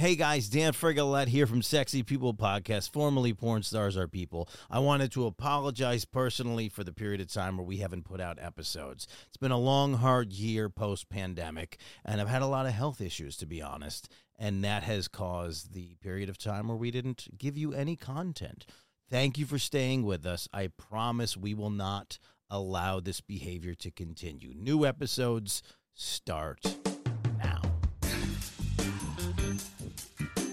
Hey guys, Dan Frigolette here from Sexy People Podcast, formerly Porn Stars Are People. I wanted to apologize personally for the period of time where we haven't put out episodes. It's been a long, hard year post pandemic, and I've had a lot of health issues, to be honest, and that has caused the period of time where we didn't give you any content. Thank you for staying with us. I promise we will not allow this behavior to continue. New episodes start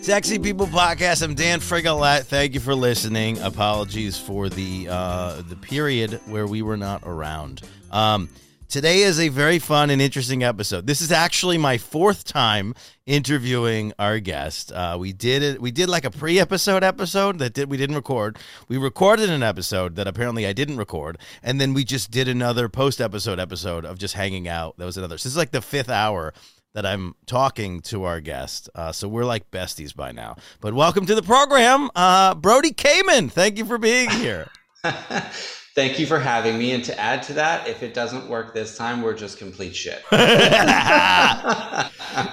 Sexy People Podcast. I'm Dan Frigolette. Thank you for listening. Apologies for the uh, the period where we were not around. Um, today is a very fun and interesting episode. This is actually my fourth time interviewing our guest. Uh, we did it. We did like a pre-episode episode that did we didn't record. We recorded an episode that apparently I didn't record, and then we just did another post-episode episode of just hanging out. That was another. So this is like the fifth hour that I'm talking to our guest. Uh, so we're like besties by now. But welcome to the program, uh, Brody Kamen. Thank you for being here. Thank you for having me. And to add to that, if it doesn't work this time, we're just complete shit.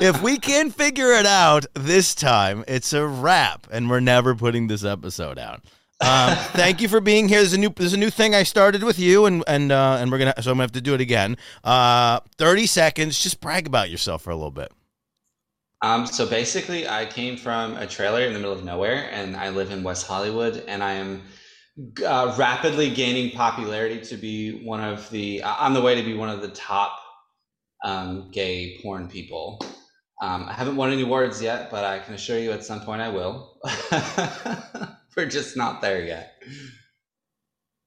if we can figure it out this time, it's a wrap, and we're never putting this episode out. Um, thank you for being here. There's a new there's a new thing I started with you, and and uh, and we're gonna so I'm gonna have to do it again. Uh, Thirty seconds. Just brag about yourself for a little bit. Um, so basically, I came from a trailer in the middle of nowhere, and I live in West Hollywood, and I am uh, rapidly gaining popularity to be one of the uh, on the way to be one of the top um, gay porn people. Um, I haven't won any awards yet, but I can assure you at some point I will. We're just not there yet.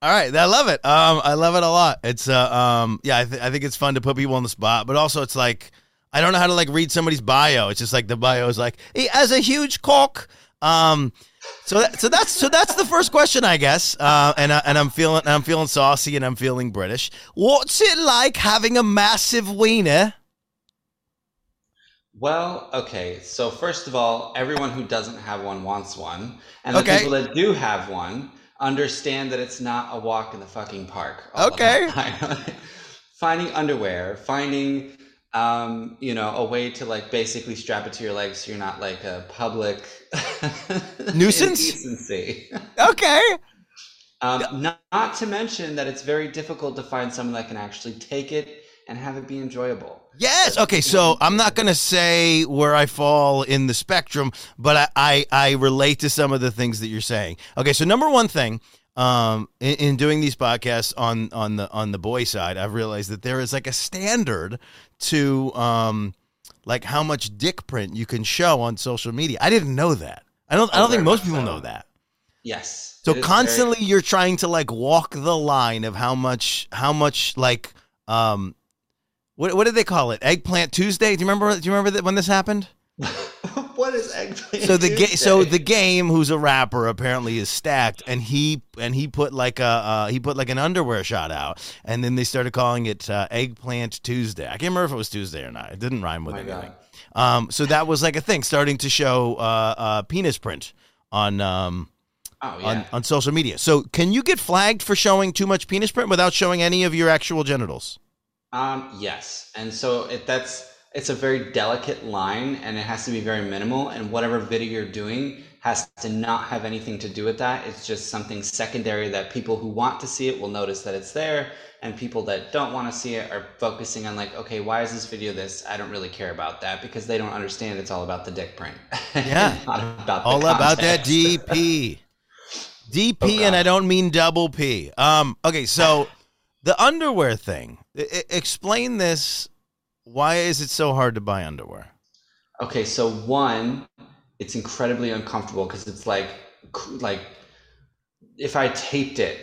All right, I love it. Um, I love it a lot. It's uh, um, yeah, I, th- I think it's fun to put people on the spot, but also it's like I don't know how to like read somebody's bio. It's just like the bio is like he has a huge cock. Um, so that, so that's so that's the first question, I guess. Uh, and I, and I'm feeling I'm feeling saucy and I'm feeling British. What's it like having a massive wiener? Well, okay. So first of all, everyone who doesn't have one wants one, and the Okay. people that do have one understand that it's not a walk in the fucking park. Okay. finding underwear, finding um, you know, a way to like basically strap it to your legs so you're not like a public Nuisance? indecency. Okay. Um, not, not to mention that it's very difficult to find someone that can actually take it and have it be enjoyable. Yes. Okay. So I'm not going to say where I fall in the spectrum, but I, I, I relate to some of the things that you're saying. Okay. So number one thing, um, in, in doing these podcasts on on the on the boy side, I've realized that there is like a standard to um, like how much dick print you can show on social media. I didn't know that. I don't. I Oh, don't think most people know that. Yes. So constantly very- you're trying to like walk the line of how much how much like um what what did they call it? Eggplant Tuesday? Do you remember do you remember that when this happened? what is eggplant? So the ga- so the game who's a rapper apparently is stacked and he and he put like a uh, he put like an underwear shot out and then they started calling it uh, Eggplant Tuesday. I can't remember if it was Tuesday or not. It didn't rhyme with Oh anything. Um so that was like a thing starting to show uh, uh penis print on um Oh yeah. on, on social media. So, can you get flagged for showing too much penis print without showing any of your actual genitals? Um, yes, and so it, that's it's a very delicate line, and it has to be very minimal. And whatever video you're doing has to not have anything to do with that. It's just something secondary that people who want to see it will notice that it's there, and people that don't want to see it are focusing on like, okay, why is this video this? I don't really care about that because they don't understand it's all about the dick print. Yeah. about All about that. DP. DP, Oh, and I don't mean double P. Um, okay, so the underwear thing. I- explain this. Why is it so hard to buy underwear? Okay, so one, it's incredibly uncomfortable because it's like like if I taped it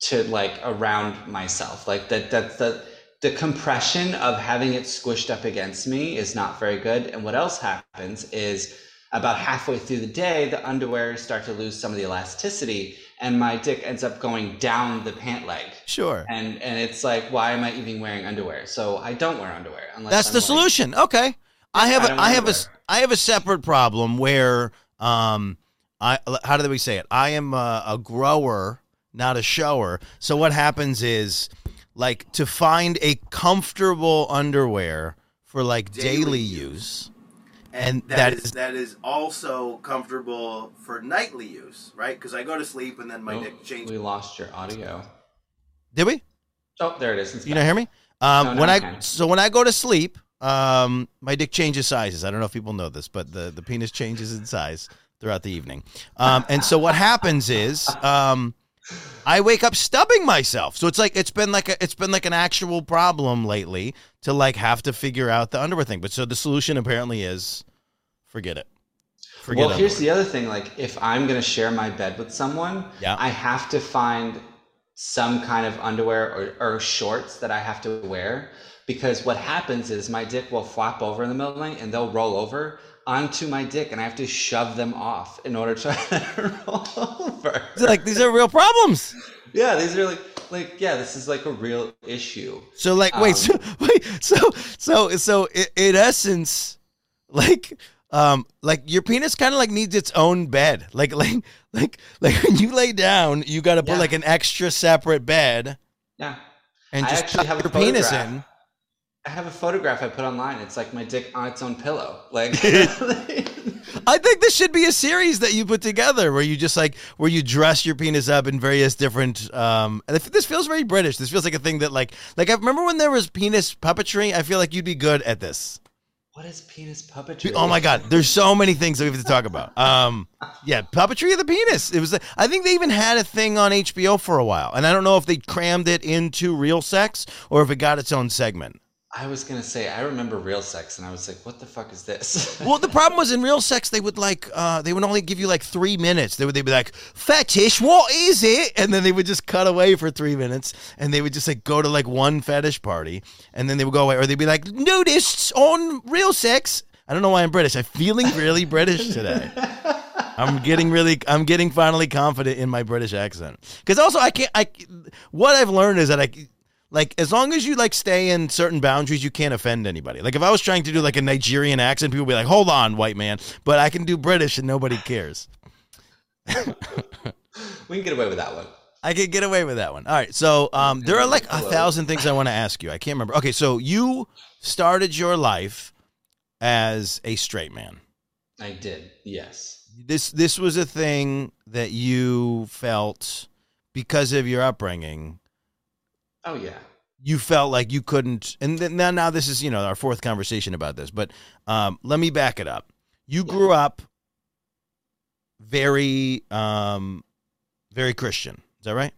to like around myself, like that that the the compression of having it squished up against me is not very good. And what else happens is about halfway through the day, the underwear start to lose some of the elasticity, and my dick ends up going down the pant leg. Sure. And and it's like, why am I even wearing underwear? So I don't wear underwear unless That's I'm the like- solution. Okay. I have I a, I have a wear s- I have a separate problem where um I how do we say it? I am a, a grower, not a shower. So what happens is like to find a comfortable underwear for like daily, use and that that is, is that is also comfortable for nightly use, right? Because I go to sleep and then my Oh, dick changes. we lost your audio. did we? Oh, there it is. It's You back. not hear me? Um, No, now when I I can. so when I go to sleep, um, my dick changes sizes. I don't know if people know this, but the the penis changes in size throughout the evening. Um, and so what happens is, um, I wake up stubbing myself. So it's like it's been like a, it's been like an actual problem lately to like have to figure out the underwear thing. But so the solution apparently is forget it. Forget well, here's the other thing. Like, if I'm gonna share my bed with someone, Yeah. I have to find some kind of underwear or, or shorts that I have to wear because what happens is my dick will flop over in the middle of the night and they'll roll over onto my dick and I have to shove them off in order to roll over. like these are real problems. Yeah, these are like like yeah, this is like a real issue. So like wait, so Um, wait, so so so in essence, like um like your penis kind of like needs its own bed. Like like like like when you lay down, you got to put Yeah. like an extra separate bed Yeah. and I just actually tuck have a your penis in. I have a photograph I put online. It's like my dick on its own pillow. Like I think this should be a series that you put together where you just like where you dress your penis up in various different um this feels very British. This feels like a thing that like like I remember when there was penis puppetry, I feel like you'd be good at this. What is penis puppetry? Oh my god, there's so many things that we have to talk about. Um, yeah, puppetry of the penis. It was. I think they even had a thing on HBO for a while, and I don't know if they crammed it into Real Sex or if it got its own segment. I was gonna say I remember real sex, and I was like, "What the fuck is this?" Well, the problem was in Real Sex they would like uh, they would only give you like three minutes. They would they'd be like fetish, what is it? And then they would just cut away for three minutes, and they would just like go to like one fetish party, and then they would go away, or they'd be like nudists on Real Sex. I don't know why I'm British. I'm feeling really British today. I'm getting really, I'm getting finally confident in my British accent. Because also, I can't. I what I've learned is that I, like, as long as you like stay in certain boundaries, you can't offend anybody. Like, if I was trying to do like a Nigerian accent, people would be like, "Hold on, white man," but I can do British and nobody cares. we can get away with that one. I could get away with that one. All right, so um, there are like a thousand things I want to ask you. I can't remember. Okay, so you started your life as a straight man. I did, yes. this this was a thing that you felt because of your upbringing Oh yeah. you felt like you couldn't and then now now this is you know our fourth conversation about this but um, let me back it up you grew up very um, very christian is that right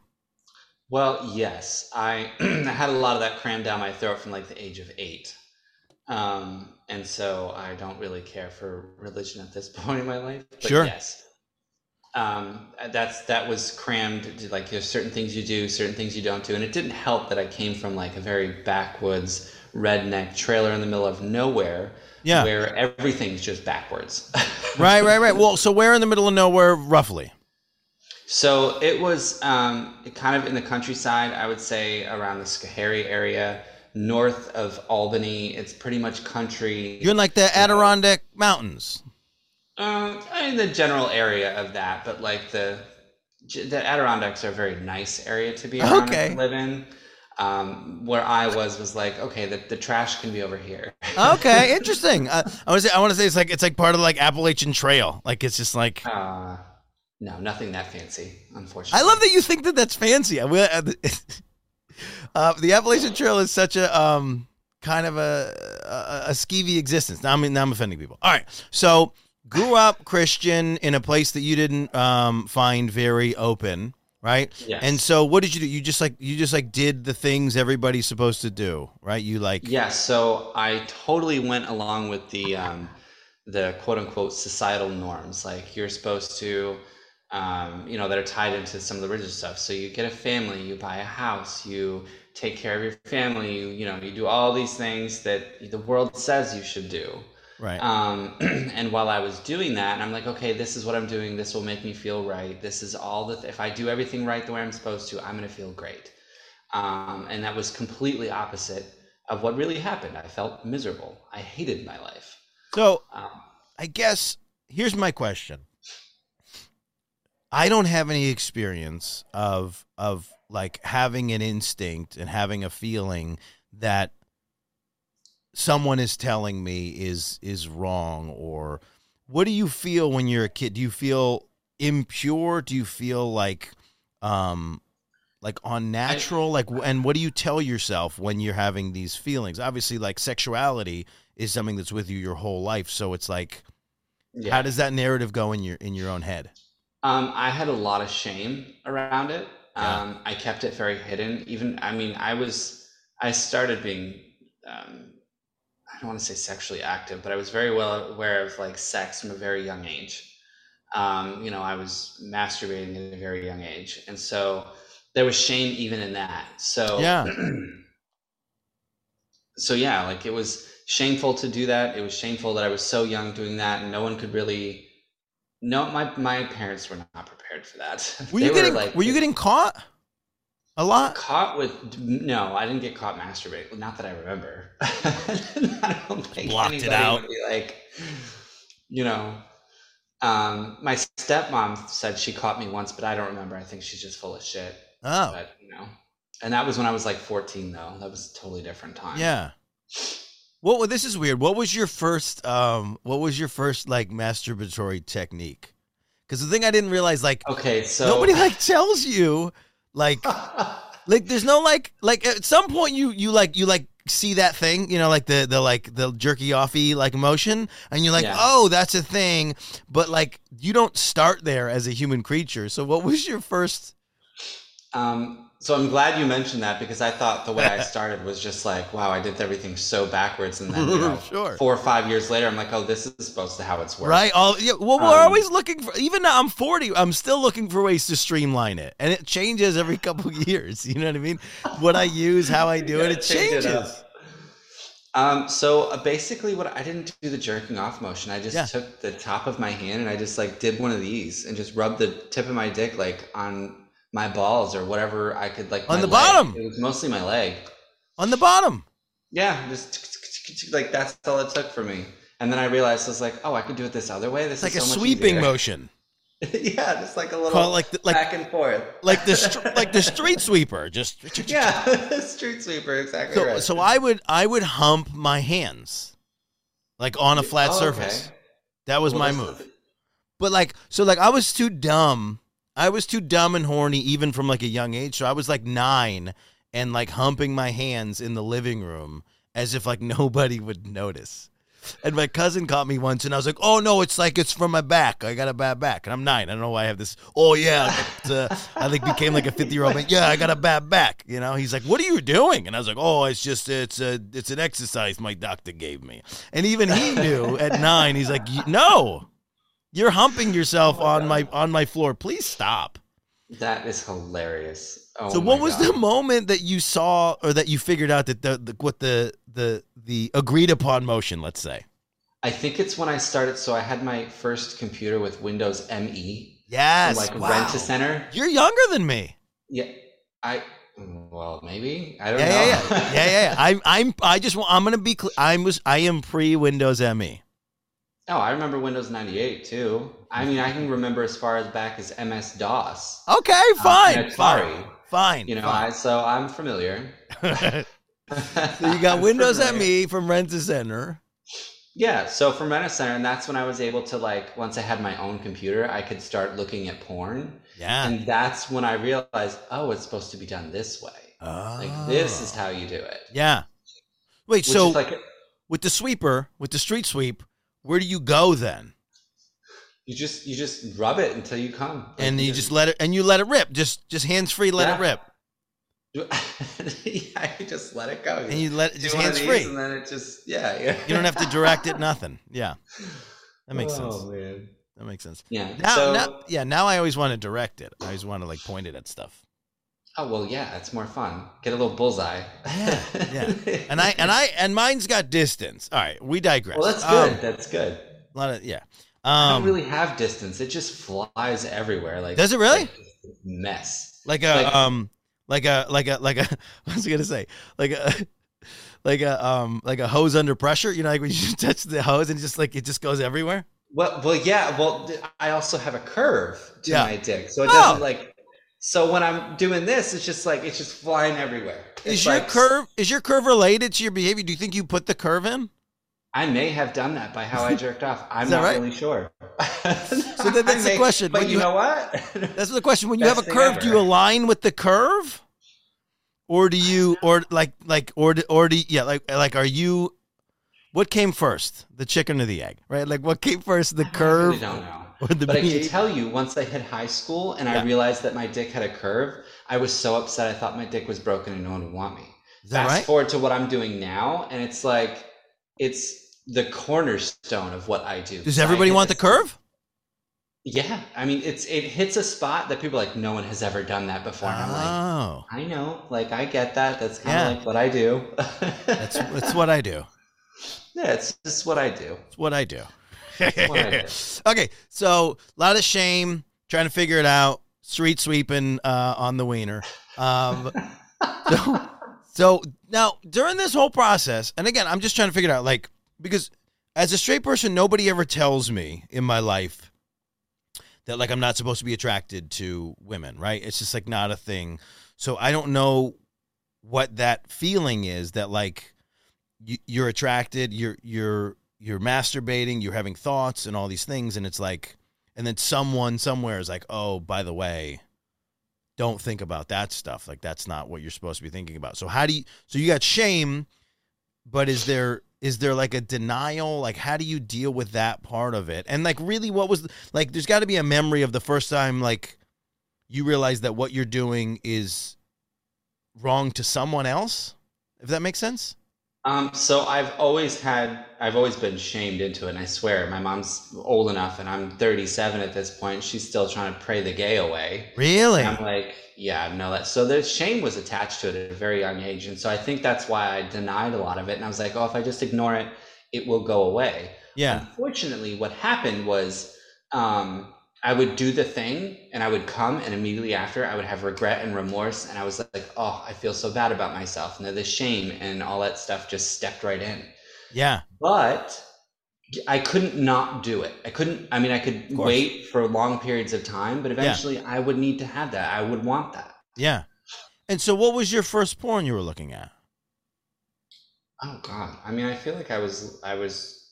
Well, yes, I I had a lot of that crammed down my throat from like the age of eight, um, and so I don't really care for religion at this point in my life. But Sure. Yes. Um, that's that was crammed. Like there's certain things you do, certain things you don't do, and it didn't help that I came from like a very backwoods redneck trailer in the middle of nowhere, Yeah. where everything's just backwards. right right right well so where in the middle of nowhere roughly So it was um, kind of in the countryside, I would say around the Schoharie area, north of Albany. It's pretty much country. you're in like the adirondack mountains Um, in the general area of that, but like the the Adirondacks are a very nice area to be around Okay. and live in. Um, where I was was like, okay, the, the trash can be over here. okay interesting uh, i want to say i want to say it's like it's like part of like appalachian trail like it's just like Uh, no, nothing that fancy, unfortunately. I love that you think that that's fancy. I will. Uh, the Appalachian Trail is such a um kind of a a, a skeevy existence. Now I'm now I'm offending people. All right, so grew up Christian in a place that you didn't um find very open, right? Yes. And so what did you do? You just like you just like did the things everybody's supposed to do, right? You like Yeah, so I totally went along with the um, the quote unquote societal norms. Like you're supposed to, um, you know, that are tied into some of the religious stuff. So you get a family, you buy a house, you take care of your family, you you know, you do all these things that the world says you should do. Right. Um, and while I was doing that, and I'm like, okay, this is what I'm doing. This will make me feel right. This is all that. If I do everything right the way I'm supposed to, I'm gonna feel great. Um, and that was completely opposite of what really happened. I felt miserable. I hated my life. so Um, I guess here's my question. I don't have any experience of of like having an instinct and having a feeling that someone is telling me is is wrong or what do you feel when you're a kid? Do you feel impure? Do you feel like um like unnatural? like and what do you tell yourself when you're having these feelings? Obviously like sexuality is something that's with you your whole life, so it's like Yeah. how does that narrative go in your in your own head? Um, I had a lot of shame around it. Yeah. Um, I kept it very hidden. Even, I mean, I was, I started being, um, I don't want to say sexually active, but I was very well aware of like sex from a very young age. Um, you know, I was masturbating at a very young age, and so there was shame even in that. So Yeah. so yeah, like it was shameful to do that. It was shameful that I was so young doing that, and no one could really. No, my my parents were not prepared for that. Were They you getting like were you getting caught? A lot? caught with? No, I didn't get caught masturbating. Not that I remember. I don't think Blocked it out. would be like, you know. Um, my stepmom said she caught me once, but I don't remember. I think she's just full of shit. Oh. But you know, and that was when I was like 14, though. That was a totally different time. Yeah. What well, this is weird. What was your first um what was your first like masturbatory technique? Cuz the thing I didn't realize like Okay, so nobody like tells you like like there's no like like at some point you you like you like see that thing, you know, like the the like the jerky offy like motion and you're like, Yeah. "Oh, that's a thing." But like you don't start there as a human creature. So what was your first Um, so I'm glad you mentioned that because I thought the way I started was just like, wow, I did everything so backwards, and then you know, Sure. four or five years later, I'm like, oh, this is supposed to how it's worked. Right. All yeah. Well, we're Um, always looking for. Even now, I'm 40. I'm still looking for ways to streamline it, and it changes every couple of years. You know what I mean? What I use, how I do it, it changes. Um, so uh, basically, what I didn't do the jerking off motion. I just Yeah. took the top of my hand and I just like did one of these and just rubbed the tip of my dick like on my balls or whatever I could like On the leg. bottom? It was mostly my leg. On the bottom. Yeah, just like that's all it took for me. And then I realized I was like, oh, I could do it this other way. This It's like is a so much sweeping motion. yeah, just like a little Call like the, like back and forth. like the str- like the street sweeper. Just yeah, street sweeper, exactly So, right. so I would I would hump my hands, like on a flat Oh, surface. okay. That was Well, my move. But like, so like, I was too dumb. I was too dumb and horny even from like a young age. So I was like nine and like humping my hands in the living room as if like nobody would notice. And my cousin caught me once, and I was like, "Oh no, it's like it's from my back. I got a bad back." And I'm nine. I don't know why I have this. Oh yeah, it's, uh, I like became like a 50 year old man. Yeah, I got a bad back. You know, he's like, "What are you doing?" And I was like, "Oh, it's just it's a it's an exercise my doctor gave me." And even he knew at nine. He's like, "No, you're humping yourself Oh my on God. my on my floor. Please stop." That is hilarious. Oh so, what was God. the moment that you saw or that you figured out that the, the what the the the agreed upon motion? Let's say. I think it's when I started. So I had my first computer with Windows ME, Yes. like wow. Rent a Center. You're younger than me. Yeah, I. Well, maybe I don't Yeah, know. yeah, yeah, yeah, yeah, yeah. I'm, I'm, I just, I'm gonna be. Cl- I was, I am pre Windows. ME. Oh, I remember Windows ninety eight too. I mean, I can remember as far as back as MS DOS. Okay, uh, fine, and fine, Atari. fine. You know, I, so I'm familiar. so you got Windows familiar. ME from Rent a Center. Yeah, so from Rent a Center, and that's when I was able to like once I had my own computer, I could start looking at porn, Yeah. and that's when I realized, oh, it's supposed to be done this way. Oh. Like this is Oh. how you do it. Yeah. Wait, Which so like with the sweeper, with the street sweep, where do you go then? you just you just rub it until you come, Like, And you just let it, and you let it rip, just, just hands free, let it rip, yeah, you just let it go. and you let it just hands free. and then it just yeah, yeah. You don't have to direct it, nothing. Yeah, that makes oh, sense. Oh man. That makes sense. Yeah. Now, so, now, yeah, now I always want to direct it. I always want to like point it at stuff. Oh well, yeah, it's more fun. Get a little bullseye. Yeah, yeah. And I and I and mine's got distance. All right, we digress. well, that's good. Um, that's good. a lot of yeah. Um, I Um, don't really have distance. It just flies everywhere. Like Does it really? like mess. like a like- um, like a like a like a. What was I gonna say? Like a. Like a um like a hose under pressure, you know, like when you touch the hose and just like it just goes everywhere. Well, well, yeah. Well, I also have a curve to Yeah. my dick, so it Oh. doesn't like. So when I'm doing this, it's just like it's just flying everywhere. Is your like- curve is your curve related to your behavior? Do you think you put the curve in? I may have done that by how I jerked off. I'm not right? really sure. So then that's I the question. But When you you- know what? That's the question. When you Best have a curve, do you align with the curve, or do you, or like, like, or, or do yeah, like, like, are you? What came first, the chicken or the egg? Right? Like, what came first, the I really curve don't know. But I can tell you, once I hit high school and Yeah. I realized that my dick had a curve, I was so upset. I thought my dick was broken and no one would want me. Fast right? forward to what I'm doing now, and it's like it's the cornerstone of what I do. Does everybody want the curve? Yeah, I mean, it's it hits a spot that people are like no one has ever done that before. And I'm like, Oh, I know, like I get that. That's kind Yeah. of like what I do. that's that's what I do. yeah, it's just what I do. It's what I do. okay, so a lot of shame, trying to figure it out, street sweeping uh, on the wiener. Um, so, so now during this whole process, and again, I'm just trying to figure it out, like because as a straight person, nobody ever tells me in my life that like I'm not supposed to be attracted to women, right? It's just like not a thing. So I don't know what that feeling is that like you're attracted, you're you're you're masturbating, you're having thoughts and all these things, and it's like, and then someone somewhere is like, oh, by the way, don't think about that stuff. Like that's not what you're supposed to be thinking about. So how do you? So you got shame, but is there is there like a denial? Like how do you deal with that part of it? And like really, what was like? There's got to be a memory of the first time like you realize that what you're doing is wrong to someone else. If that makes sense. Um, so I've always had, I've always been shamed into it. And I swear, my mom's old enough, and I'm 37 at this point. She's still trying to pray the gay away. Really? And I'm like, yeah, no, that. So there's shame was attached to it at a very young age, and so I think that's why I denied a lot of it. And I was like, oh, if I just ignore it, it will go away. Yeah. Unfortunately, what happened was um, I would do the thing and I would come, and immediately after, I would have regret and remorse. And I was like, oh, I feel so bad about myself. And then the shame and all that stuff just stepped right in. Yeah. But I couldn't not do it. I couldn't, I mean, I could wait for long periods of time, but eventually I would need to have that. I would want that. Yeah. And so, what was your first porn you were looking at? Oh God. I mean, I feel like I was, I was,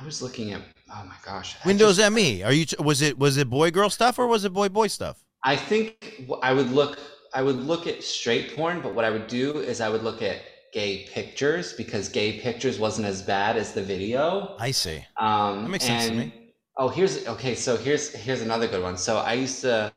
I was looking at, oh my gosh. Windows just- ME. Are you? Was it was it boy girl stuff or was it boy boy stuff? I think I would look I would look at straight porn, but what I would do is I would look at gay pictures because gay pictures wasn't as bad as the video. I see. Um, That makes sense to me. Oh, here's okay. So here's here's another good one. So I used to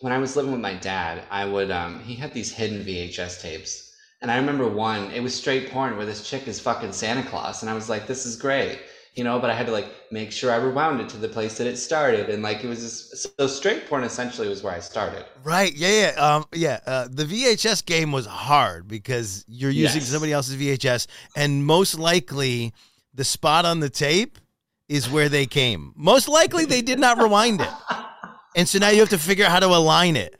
when I was living with my dad, I would um he had these hidden VHS tapes. And I remember one, it was straight porn where this chick is fucking Santa Claus. And I was like, this is great. You know, but I had to like make sure I rewound it to the place that it started. And like it was just so straight porn essentially was where I started. Right. Yeah. Yeah. Um. Yeah. Uh, the VHS game was hard because you're using Yes. somebody else's VHS, and most likely the spot on the tape is where they came. Most likely they did not rewind it, and so now you have to figure out how to align it.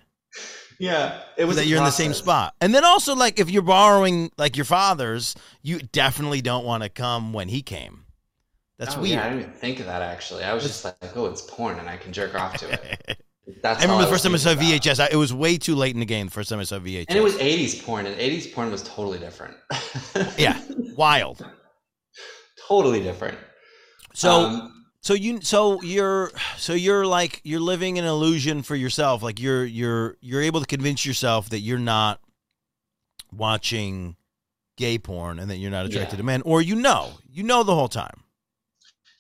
Yeah, it was that you're in the same spot. And then also like if you're borrowing like your father's, you definitely don't want to come when he came. That's Oh, weird. Yeah, I didn't even think of that actually. I was just like, oh, it's porn, and I can jerk off to it. That's I remember the first time I saw about. VHS. I, it was way too late in the game. The first time I saw VHS, and it was '80s porn, and '80s porn was totally different. yeah, wild. totally different. So, Um, so you, so you're, so you're like you're living an illusion for yourself. Like you're, you're, you're able to convince yourself that you're not watching gay porn and that you're not attracted Yeah. to men, or you know, you know the whole time.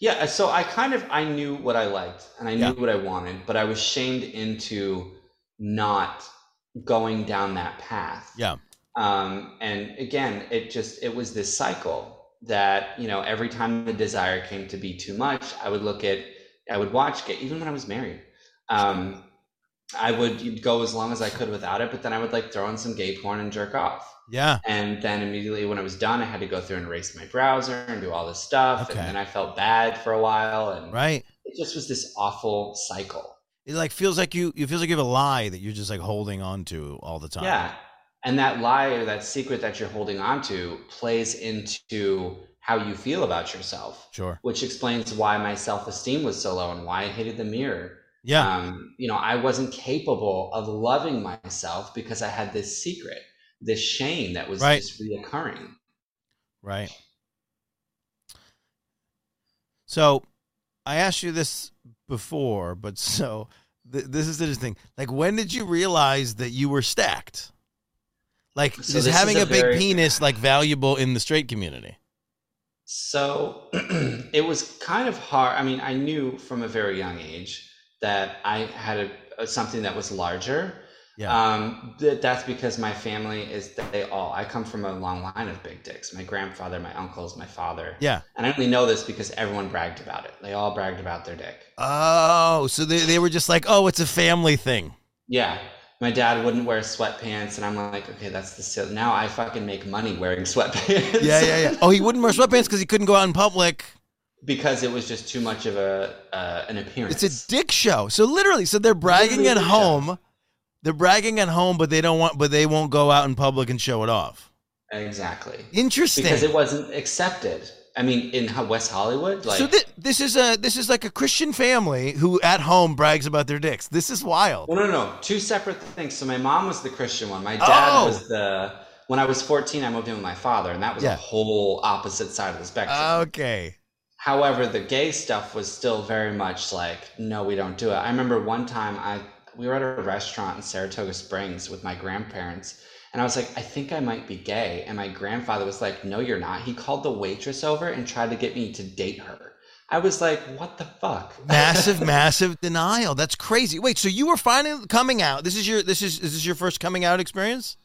Yeah, so I kind of I knew what I liked and I knew Yeah. what I wanted, but I was shamed into not going down that path. Yeah. um, and again it just it was this cycle that you know every time the desire came to be too much i would look at i would watch gay even when i was married um, i would go as long as i could without it but then i would like throw in some gay porn and jerk off Yeah. and then immediately when I was done i had to go through and erase my browser and do all this stuff Okay. and then i felt bad for a while and Right. it just was this awful cycle It like feels like you. It feels like you have a lie that you're just like holding on to all the time. Yeah. And that lie or that secret that you're holding on to plays into how you feel about yourself, Sure. which explains why my self esteem was so low and why I hated the mirror. Yeah. Um, you know, I wasn't capable of loving myself because I had this secret, this shame that was Right. just reoccurring. Right. So, I asked you this before, but so th- this is the interesting. Like, when did you realize that you were stacked? Like, So is this is having a a, big very- penis like valuable in the straight community? So it was kind of hard. I mean, I knew from a very young age that I had a, a something that was larger. Yeah. Um, th- that's because my family is they all. I come from a long line of big dicks. My grandfather, my uncles, my father. Yeah. And I only know this because everyone bragged about it. They all bragged about their dick. Oh, so they, they were just like, oh, it's a family thing. Yeah. My dad wouldn't wear sweatpants, and I'm like, okay, that's the sil- now I fucking make money wearing sweatpants. Yeah, yeah, yeah. Oh, he wouldn't wear sweatpants because he couldn't go out in public. because it was just too much of a uh, an appearance. It's a dick show. So literally, so they're bragging at home. show. They're bragging at home, but they don't want, but they won't go out in public and show it off. exactly Interesting. because it wasn't accepted. I mean, in West Hollywood, like so thi- this is a this is like a Christian family who at home brags about their dicks. This is wild. well, no, no, no, two separate things. So my mom was the Christian one. My dad Oh. was the. When I was 14, I moved in with my father, and that was Yeah. a whole opposite side of the spectrum. Okay. However, the gay stuff was still very much like, no, we don't do it. I remember one time I we were at a restaurant in Saratoga Springs with my grandparents, and I was like, I think I might be gay. And my grandfather was like, No, you're not. He called the waitress over and tried to get me to date her. I was like, What the fuck? Massive, massive denial. That's crazy. Wait, so you were finally coming out. This is your this is is this your first coming out experience?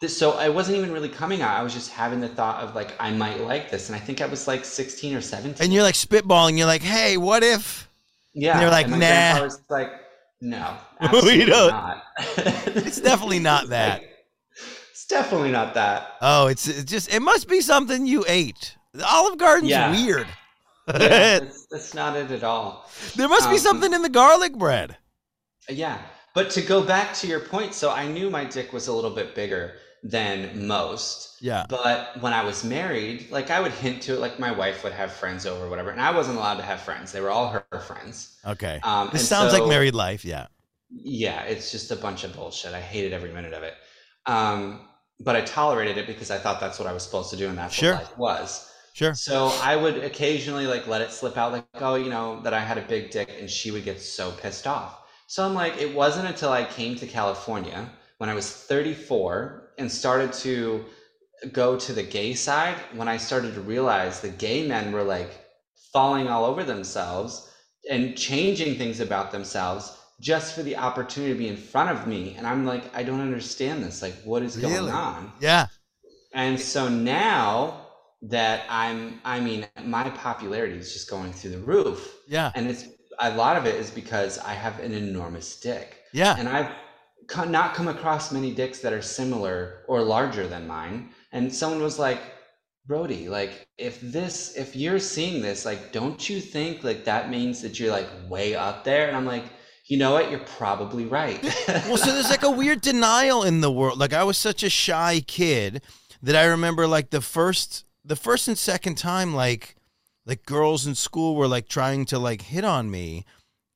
This, so I wasn't even really coming out. I was just having the thought of like I might like this, and I think I was like 16 or 17. And you're like spitballing. You're like, hey, what if? yeah, and you're like, my "Nah." was like, No, We don't. not. It's definitely not that. It's definitely not that. Oh, it's, it's just it must be something you ate. The Olive Garden's Yeah. weird. Yeah, that's, that's not it at all. there must be Um, something in the garlic bread. Yeah, but to go back to your point, so I knew my dick was a little bit bigger than most. Yeah. But when I was married, like I would hint to it, like my wife would have friends over, or whatever, and I wasn't allowed to have friends. They were all her friends. Okay. Um, this sounds like married life. Yeah. Yeah, it's just a bunch of bullshit. I hated every minute of it. Um, but I tolerated it because I thought that's what I was supposed to do, and that's Sure. what life was. Sure. So I would occasionally like let it slip out, like, oh, you know, that I had a big dick, and she would get so pissed off. So I'm like, it wasn't until I came to California when I was 34 and started to go to the gay side when I started to realize the gay men were like falling all over themselves and changing things about themselves just for the opportunity to be in front of me. And I'm like, I don't understand this. Like, what is Really? going on? Yeah. And so now that I'm, I mean, my popularity is just going through the roof. Yeah. And it's a lot of it is because I have an enormous dick. Yeah. And I've not come across many dicks that are similar or larger than mine. And someone was like, Brody, like, if this, if you're seeing this, like, don't you think like that means that you're like way up there? And I'm like, you know what? You're probably right. well, so there's like a weird denial in the world. Like I was such a shy kid that I remember like the first the first and second time like like girls in school were like trying to like hit on me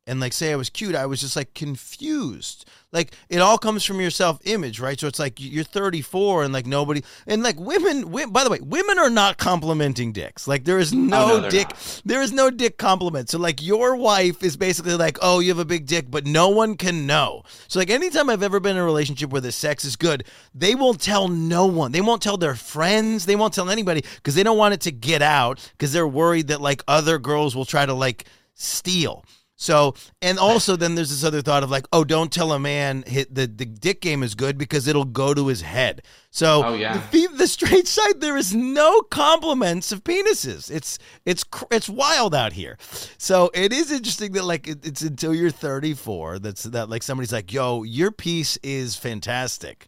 and like say I was cute, I was just like confused. Like it all comes from your self image, right? So it's like you're 34 and like nobody and like women. by the way, women are not complimenting dicks. Like there is no, Oh, no, dick. not. There is no dick compliment. So like your wife is basically like, oh, you have a big dick, but no one can know. So like anytime I've ever been in a relationship where the sex is good, they won't tell no one. They won't tell their friends. They won't tell anybody because they don't want it to get out because they're worried that like other girls will try to like steal. So and also then there's this other thought of like, oh, don't tell a man hit the the dick game is good because it'll go to his head. So Oh, yeah. the, the straight side there is no compliments of penises. It's it's it's wild out here. So it is interesting that like it, it's until you're 34 that's that like somebody's like, yo, your piece is fantastic.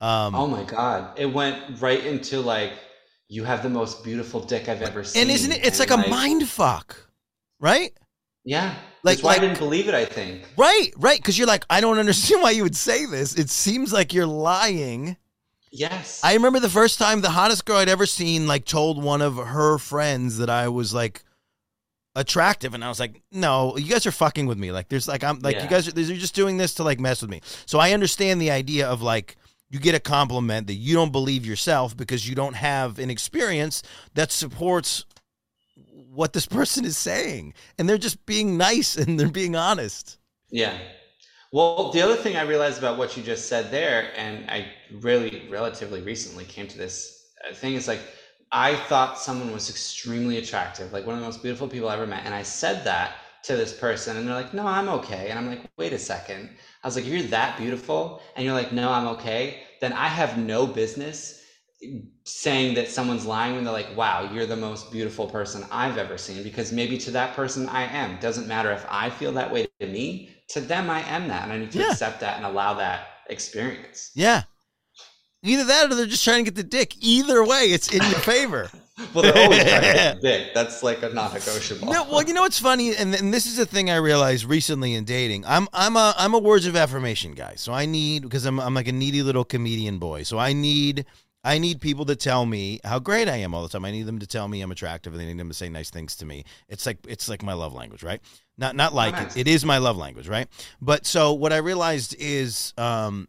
Um, Oh my god! It went right into like you have the most beautiful dick I've ever seen. and isn't it? It's And, like a mind fuck, right? Yeah, Like- that's why like- I didn't believe it. I think. Right, right. Because you're like, I don't understand why you would say this. It seems like you're lying. Yes. I remember the first time the hottest girl I'd ever seen like told one of her friends that I was like attractive and i was like no you guys are fucking with me like there's like i'm like Yeah. you guys are you're just doing this to like mess with me so i understand the idea of like you get a compliment that you don't believe yourself because you don't have an experience that supports what this person is saying and they're just being nice and they're being honest Yeah. Well, the other thing I realized about what you just said there, and I really relatively recently came to this uh, thing, is like I thought someone was extremely attractive, like one of the most beautiful people I ever met. And I said that to this person, and they're like, no, I'm okay. And I'm like, wait a second. I was like, if you're that beautiful and you're like, no, I'm okay, then I have no business saying that someone's lying when they're like, wow, you're the most beautiful person I've ever seen. Because maybe to that person I am. Doesn't matter if I feel that way to me, to them I am that. And I need to Yeah. accept that and allow that experience. yeah either that or they're just trying to get the dick either way it's in your favor Well, they're always trying to get big. That's like a non negotiable. No, well, you know what's funny, and, and this is a thing I realized recently in dating. I'm I'm a I'm a words of affirmation guy, so I need because I'm I'm like a needy little comedian boy, so I need I need people to tell me how great I am all the time. I need them to tell me I'm attractive, and they need them to say nice things to me. It's like it's like my love language, right? Not not like it. It is my love language, right? But so what I realized is um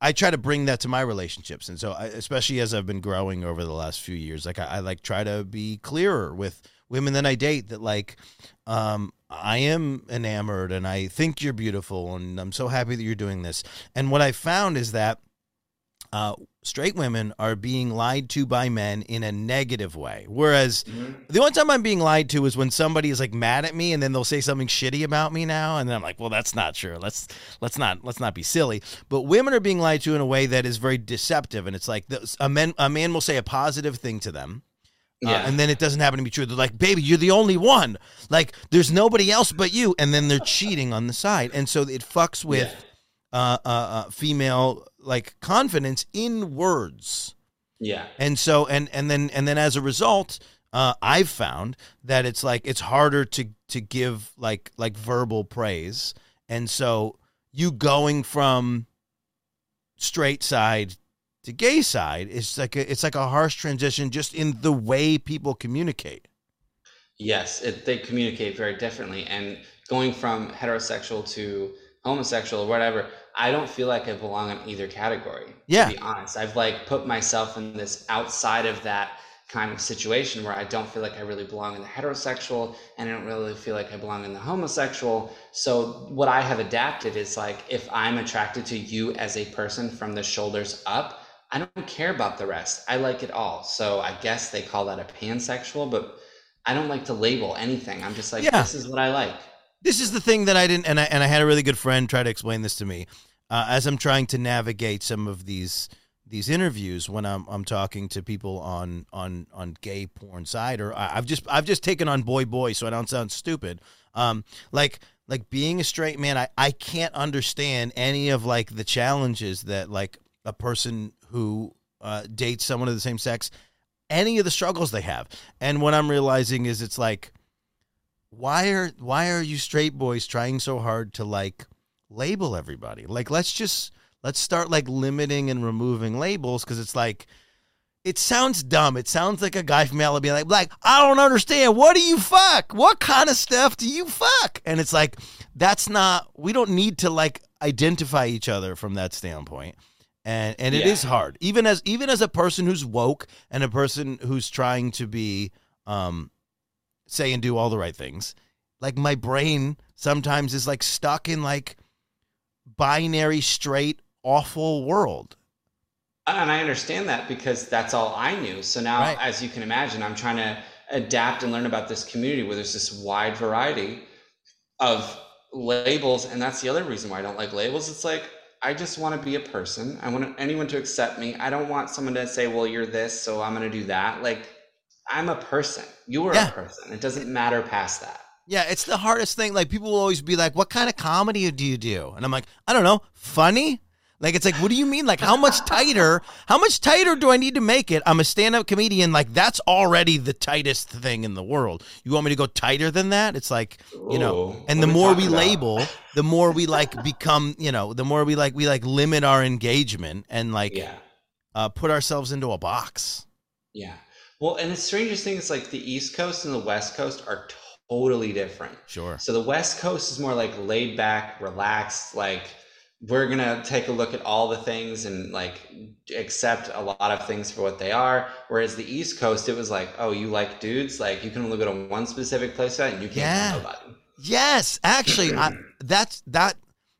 I try to bring that to my relationships, and so I, especially as I've been growing over the last few years, like I, I like try to be clearer with women that I date that like um, I am enamored and I think you're beautiful and I'm so happy that you're doing this. And what I found is that uh, straight women are being lied to by men in a negative way, whereas Mhm. the only time I'm being lied to is when somebody is like mad at me and then they'll say something shitty about me now and then I'm like, well, that's not true. Let's let's not let's not be silly. But women are being lied to in a way that is very deceptive and it's like the, a man a man will say a positive thing to them. uh, Yeah. and then it doesn't happen to be true. They're like, baby, you're the only one. Like, there's nobody else but you. And then they're cheating on the side. And so it fucks with uh, uh, uh, female like confidence in words yeah. and so and and then and then as a result uh, i've found that it's like it's harder to to give like like verbal praise and so you going from straight side to gay side is like a, it's like a harsh transition just in the way people communicate Yes, it, they communicate very differently. And going from heterosexual to homosexual or whatever, I don't feel like I belong in either category. Yeah. To be honest, I've like put myself in this outside of that kind of situation where I don't feel like I really belong in the heterosexual and I don't really feel like I belong in the homosexual. So what I have adapted is like if I'm attracted to you as a person from the shoulders up, I don't care about the rest. I like it all. So I guess they call that a pansexual, but I don't like to label anything. I'm just like, Yeah. this is what I like. This is the thing that I didn't, and I and I had a really good friend try to explain this to me uh, as I'm trying to navigate some of these these interviews when I'm I'm talking to people on on on gay porn side, or I, I've just I've just taken on boy boy, so I don't sound stupid. Um, like like being a straight man, I I can't understand any of like the challenges that like a person who uh, dates someone of the same sex, any of the struggles they have, and what I'm realizing is it's like why are why are you straight boys trying so hard to like label everybody? Like let's just let's start like limiting and removing labels because it's like it sounds dumb. It sounds like a guy from Alabama like like i don't understand. What do you fuck? What kind of stuff do you fuck? And it's like that's not we don't need to like identify each other from that standpoint. And and it Yeah. is hard. Even as even as a person who's woke and a person who's trying to be um say and do all the right things like my brain sometimes is like stuck in like binary straight awful world uh, And I understand that because that's all I knew. So now, Right. as you can imagine, I'm trying to adapt and learn about this community where there's this wide variety of labels. And that's the other reason why I don't like labels. It's like, I just want to be a person. I want anyone to accept me. I don't want someone to say, well, you're this, so I'm going to do that. Like, I'm a person. You are Yeah. a person. It doesn't matter past that. yeah it's the hardest thing like people will always be like what kind of comedy do you do and i'm like i don't know funny like it's like what do you mean like how much tighter how much tighter do i need to make it i'm a stand-up comedian like that's already the tightest thing in the world you want me to go tighter than that it's like you know Ooh, and the more we about? label the more we like become you know the more we like we like limit our engagement and like Yeah. uh, put ourselves into a box Yeah. Well, and the strangest thing is like the East Coast and the West Coast are totally different. Sure. So the West Coast is more like laid back, relaxed, like we're gonna take a look at all the things and like accept a lot of things for what they are. Whereas the East Coast, it was like, oh, you like dudes, like you can only go to one specific place and you can't Yeah. nobody. Yes, actually, I, that's that.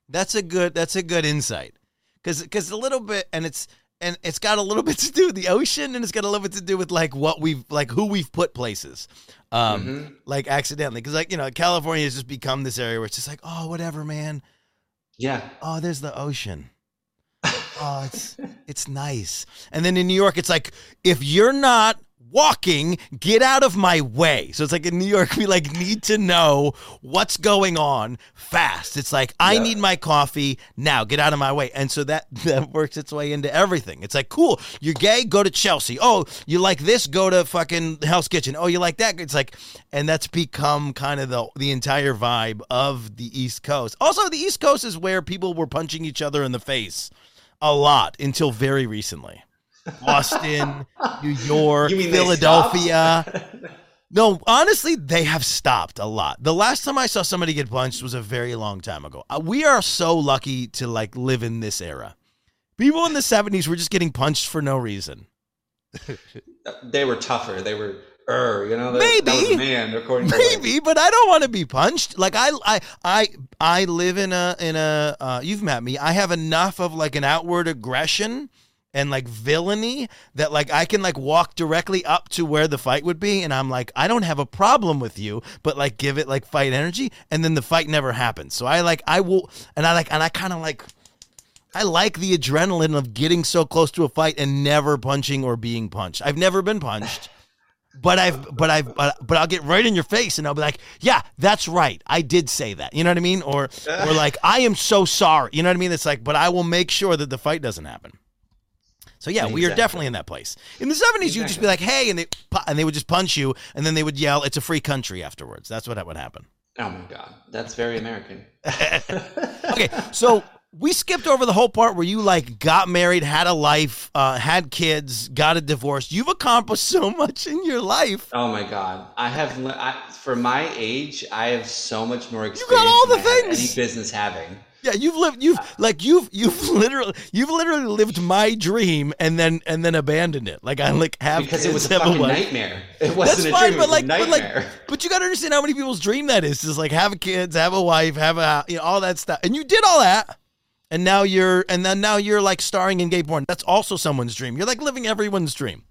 That's a good. That's a good insight, because because a little bit, and it's and it's got a little bit to do with the ocean, and it's got a little bit to do with like what we've like who we've put places, um, Mhm. like accidentally, because like you know California has just become this area where it's just like oh whatever man, Yeah. oh there's the ocean, oh it's it's nice, and then in New York it's like if you're not walking get out of my way. So it's like in new york we like need to know what's going on fast. It's like i Yeah. need my coffee now. Get out of my way. And so that that works its way into everything. It's like cool you're gay go to chelsea. Oh you like this go to fucking hell's kitchen. Oh you like that it's like and that's become kind of the the entire vibe of the east coast. Also the east coast is where people were punching each other in the face a lot until very recently Boston, New York, Philadelphia. No, honestly, they have stopped a lot. The last time I saw somebody get punched was a very long time ago. Uh, we are so lucky to like live in this era. People in the 70s were just getting punched for no reason. They were tougher. They were er, you know, that, that Maybe. was man according Maybe, but I don't want to be punched. Like I I I I live in a in a uh, you've met me. I have enough of like an outward aggression and like villainy that like I can like walk directly up to where the fight would be and I'm like I don't have a problem with you, but like give it like fight energy and then the fight never happens. So I like I will and I like and I kind of like I like the adrenaline of getting so close to a fight and never punching or being punched. I've never been punched. But I've, but I've, but, but I'll get right in your face and I'll be like, yeah, that's right. I did say that. You know what I mean? Or, or like, I am so sorry. You know what I mean? It's like, but I will make sure that the fight doesn't happen. So yeah, we are definitely in that place. In the seventies, you'd just be like, hey, and they, and they would just punch you and then they would yell, it's a free country afterwards. That's what that would happen. Oh my god, that's very American. Okay, so we skipped over the whole part where you like got married, had a life, uh, had kids, got a divorce. You've accomplished so much in your life. Oh my god, I have I, for my age, I have so much more experience. You got all the things. any business having. Yeah, you've lived. You've like you've you've literally you've literally lived my dream and then and then abandoned it. Like I like have Because it was a fucking wife. nightmare. It That's wasn't a fine, dream. but like, but like, but you got to understand how many people's dream that is. Is like have kids, have a wife, have a you know all that stuff, and you did all that, and now you're and then now you're like starring in gay porn. That's also someone's dream. You're like living everyone's dream.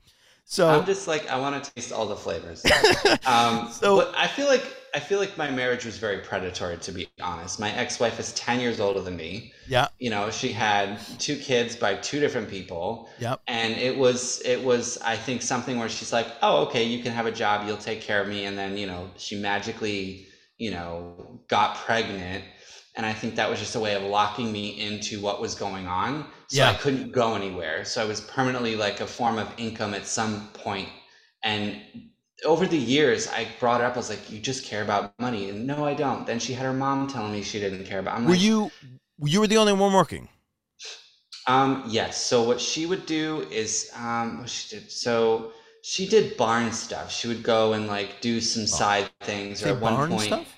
So I'm just like I want to taste all the flavors. um, So- but I feel like I feel like my marriage was very predatory. To be honest, my ex-wife is ten years older than me. yeah, You know, she had two kids by two different people. Yep. And it was it was I think something where she's like, oh okay, you can have a job, you'll take care of me, and then you know she magically you know got pregnant. And I think that was just a way of locking me into what was going on. So Yeah. I couldn't go anywhere. So I was permanently like a form of income at some point. And over the years, I brought it up. I was like, "You just care about money," and no, I don't. Then she had her mom telling me she didn't care about. I'm were like, you you were the only one working? Um, yes. So what she would do is, um, what she did. So she did barn stuff. She would go and like do some side things. Or at one point, stuff?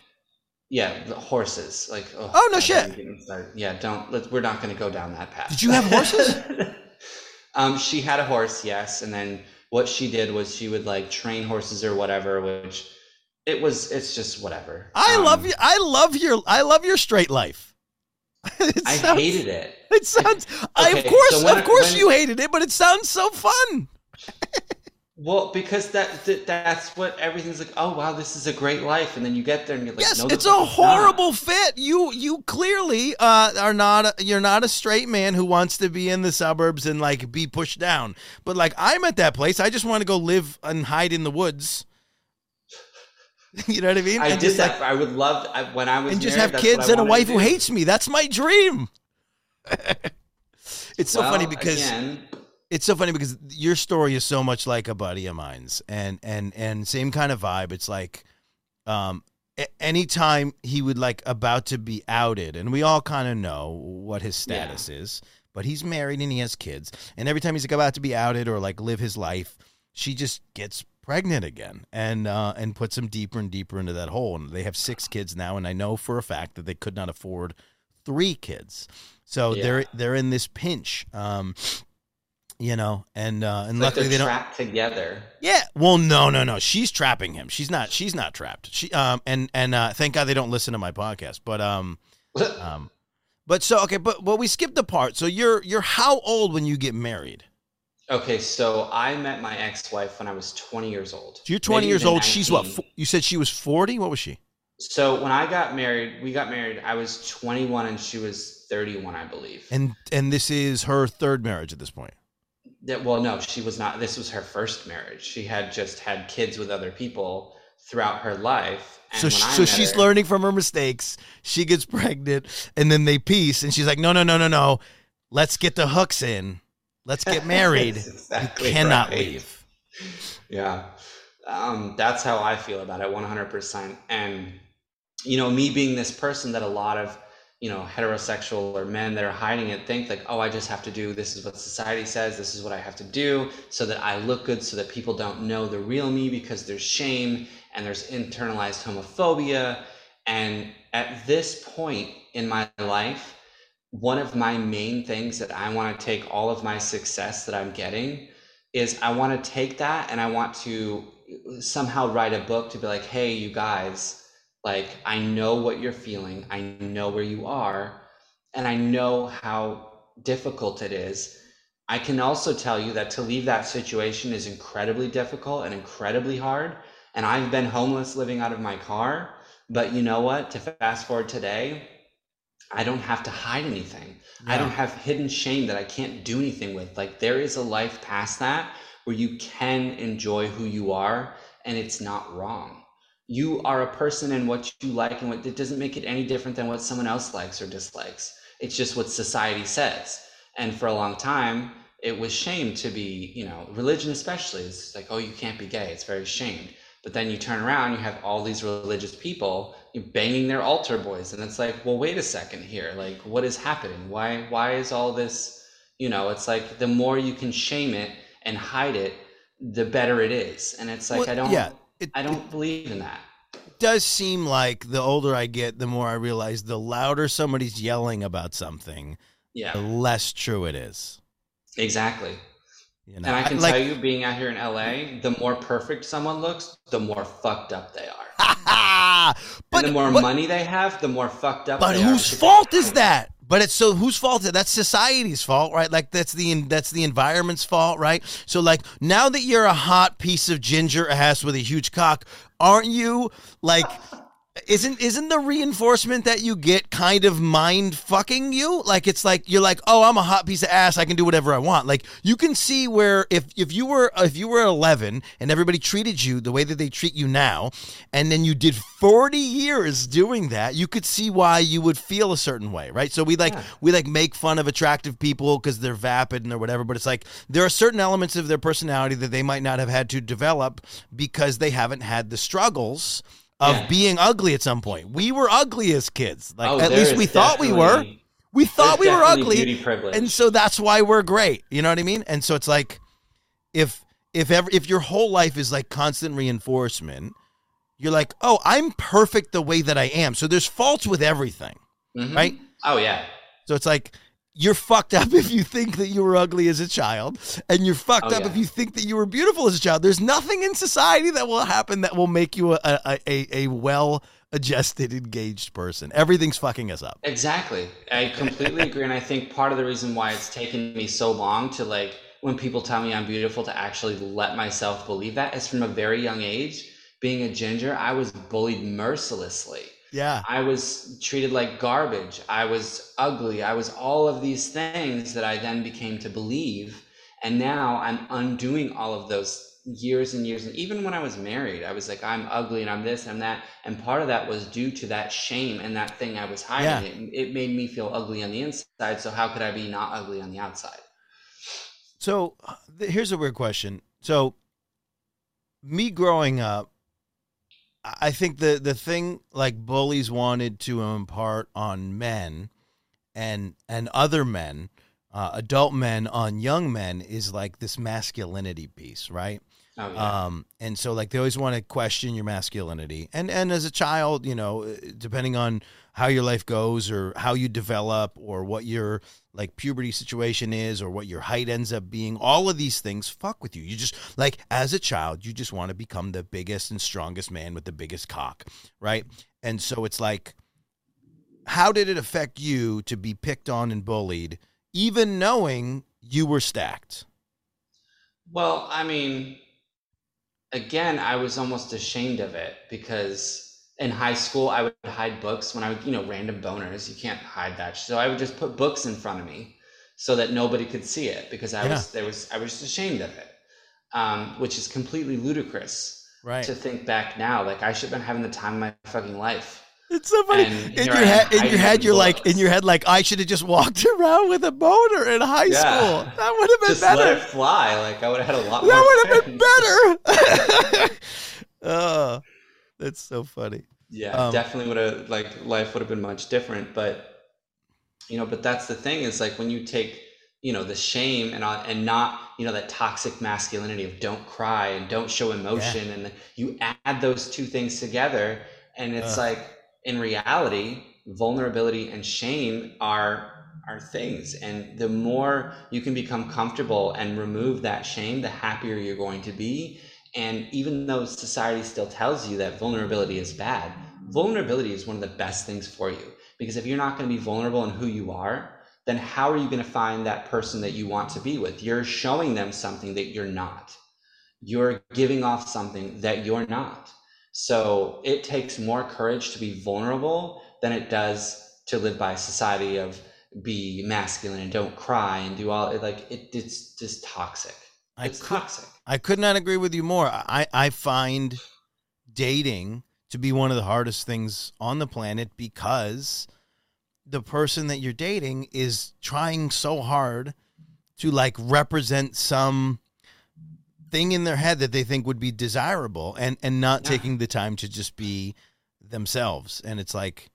yeah, the horses. Like, oh, Oh, no God, shit. I'm getting started. Yeah, don't. Let, we're not going to go down that path. Did you have horses? um, she had a horse, yes, and then what she did was she would like train horses or whatever, which it was. It's just whatever. I Um, love you. I love your. I love your straight life. It I sounds- hated it. It sounds. I, of course, so when of course, when- you hated it, but it sounds so fun. Well, because that, that that's what everything's like. Oh wow, this is a great life, and then you get there and you're like, yes, no, it's a it's not." horrible fit. You you clearly uh, are not. A, you're not a straight man who wants to be in the suburbs and like be pushed down. But like I'm at that place. I just want to go live and hide in the woods. you know what I mean? I And did just, that. like, I would love I, when I was and just married, have kids and a wife who hates me. That's my dream. it's so funny because. again, it's so funny because your story is so much like a buddy of mine's and and and same kind of vibe it's like um anytime he would like about to be outed and we all kind of know what his Yeah. status is but he's married and he has kids and every time he's like about to be outed or like live his life she just gets pregnant again and uh, and puts him deeper and deeper into that hole. And they have six kids now, and I know for a fact that they could not afford three kids, so Yeah. they're they're in this pinch. Um, you know, and uh, and Like luckily they don't. trapped together. Yeah. Well, no, no, no. She's trapping him. She's not. She's not trapped. She um and and uh, thank God they don't listen to my podcast. But um um, but so okay. But but we skipped the part. So you're you're how old when you get married? Okay, so I met my ex-wife when I was 20 years old. So you're 20 Maybe years old. She's what? You said she was 40. What was she? So when I got married, we got married. I was 21 and she was 31, I believe. And and this is her third marriage at this point. That- well, no, she was not. This was her first marriage. She had just had kids with other people throughout her life. And So so she's her- learning from her mistakes. She gets pregnant, and then they peace, and she's like, no, no, no, no, no. Let's get the hooks in. Let's get married. Exactly you cannot right. leave. Yeah. Um, that's how I feel about it 100%. And, you know, me being this person that a lot of, you know, heterosexual or men that are hiding it think like, oh, I just have to do this is what society says, this is what I have to do so that I look good, so that people don't know the real me because there's shame and there's internalized homophobia. And at this point in my life, one of my main things that I want to take all of my success that I'm getting is I want to take that and I want to somehow write a book to be like, hey, you guys, like, I know what you're feeling, I know where you are, and I know how difficult it is. I can also tell you that to leave that situation is incredibly difficult and incredibly hard. And I've been homeless living out of my car. But you know what? To fast forward today, I don't have to hide anything. I don't have hidden shame that I can't do anything with. Like there is a life past that where you can enjoy who you are and it's not wrong. You are a person and what you like and what it doesn't make it any different than what someone else likes or dislikes. It's just what society says. And for a long time, it was shamed to be, you know, religion especially is like, oh, you can't be gay. It's very shamed. But then you turn around, you have all these religious people banging their altar boys, and it's like, well, wait a second here. Like, what is happening? Why, why is all this? You know, it's like the more you can shame it and hide it, the better it is. And it's like Well, I don't, yeah, it, I don't believe in that. it does seem like the older I get, the more I realize the louder somebody's yelling about something, the Yeah, less true it is. exactly. You know, And I can like, tell you, being out here in LA, the more perfect someone looks, the more fucked up they are. but and the more but, money they have, the more fucked up. but whose fault is that? But it's so whose fault? That's society's fault, right? Like that's the that's the environment's fault, right? So like now that you're a hot piece of ginger ass with a huge cock, aren't you like isn't isn't the reinforcement that you get kind of mind fucking you? Like it's like you're like, oh, I'm a hot piece of ass. I can do whatever I want. Like you can see where if if you were if you were 11 and everybody treated you the way that they treat you now, and then you did 40 years doing that, you could see why you would feel a certain way, right? So we like Yeah. we like make fun of attractive people because they're vapid and or whatever, but it's like there are certain elements of their personality that they might not have had to develop because they haven't had the struggles of Yeah. being ugly at some point. We were ugly as kids. Like Oh, at least we thought we were. We thought we were ugly. And so that's why we're great. You know what I mean? And so it's like if if ever if your whole life is like constant reinforcement, you're like, "Oh, I'm perfect the way that I am." So there's faults with everything. Mhm. right? Oh yeah. So it's like you're fucked up if you think that you were ugly as a child, and you're fucked Oh, up yeah. if you think that you were beautiful as a child. There's nothing in society that will happen that will make you a a, a, a well adjusted, engaged person. Everything's fucking us up. Exactly. I completely agree. And I think part of the reason why it's taken me so long to like, when people tell me I'm beautiful, to actually let myself believe that is from a very young age. Being a ginger, I was bullied mercilessly. Yeah. I was treated like garbage. I was ugly. I was all of these things that I then became to believe. And now I'm undoing all of those years and years. And even when I was married, I was like, I'm ugly and I'm this and I'm that. And part of that was due to that shame and that thing I was hiding. It, it made me feel ugly on the inside. So how could I be not ugly on the outside? So uh, here's a weird question. So me growing up, I think the the thing like bullies wanted to impart on men and and other men, uh, adult men on young men is like this masculinity piece, right? Oh, yeah. Um, and so like they always want to question your masculinity. And and as a child, you know, depending on how your life goes or how you develop or what your like puberty situation is or what your height ends up being, all of these things fuck with you. You just like as a child, you just want to become the biggest and strongest man with the biggest cock, right? And so it's like how did it affect you to be picked on and bullied even knowing you were stacked? Well, I mean, again, I was almost ashamed of it because in high school I would hide books when I would, you know, random boners. You can't hide that. So I would just put books in front of me so that nobody could see it because I Yeah. was there was I was just ashamed of it. Um, which is completely ludicrous Right. to think back now. Like I should have been having the time of my fucking life. It's so funny. And in your head, in your head, you're like, in your head, like I should have just walked around with a boner in high Yeah. school. That would have been Just let better. it fly. Like I would have had a lot more. That would have been better. oh, that's so funny. Yeah, Um, definitely would have like life would have been much different. But you know, but that's the thing is like when you take you know the shame and uh, and not you know that toxic masculinity of don't cry and don't show emotion and you add those two things together and it's Ugh. like in reality vulnerability and shame are are things. And the more you can become comfortable and remove that shame the happier you're going to be. And even though society still tells you that vulnerability is bad vulnerability is one of the best things for you. Because if you're not going to be vulnerable in who you are then how are you going to find that person that you want to be with? You're showing them something that you're not. You're giving off something that you're not so it takes more courage to be vulnerable than it does to live by a society of be masculine and don't cry and do all like it, it's just toxic I it's could, toxic I could not agree with you more. I, I find dating to be one of the hardest things on the planet because the person that you're dating is trying so hard to like represent some thing in their head that they think would be desirable and and not Yeah. taking the time to just be themselves and it's like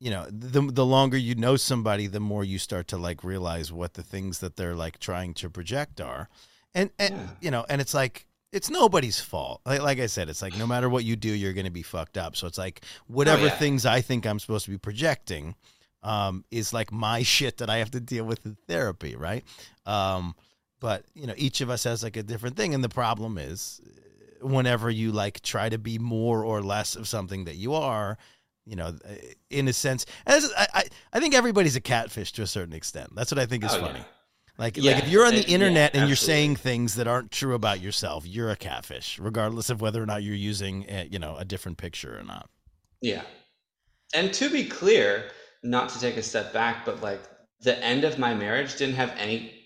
you know the the longer you know somebody the more you start to like realize what the things that they're like trying to project are and and Yeah. you know and it's like it's nobody's fault like, like i said it's like no matter what you do you're going to be fucked up so it's like whatever Oh, yeah. things i think i'm supposed to be projecting um, is like my shit that i have to deal with in therapy right um, but you know each of us has like a different thing and the problem is whenever you like try to be more or less of something that you are you know in a sense as I, I i think everybody's a catfish to a certain extent that's what i think is Oh, funny yeah. like, Yeah, like if you're on the uh, yeah, internet and you're saying things that aren't true about yourself, you're a catfish, regardless of whether or not you're using, a, you know, a different picture or not. Yeah. And to be clear, not to take a step back, but like the end of my marriage didn't have any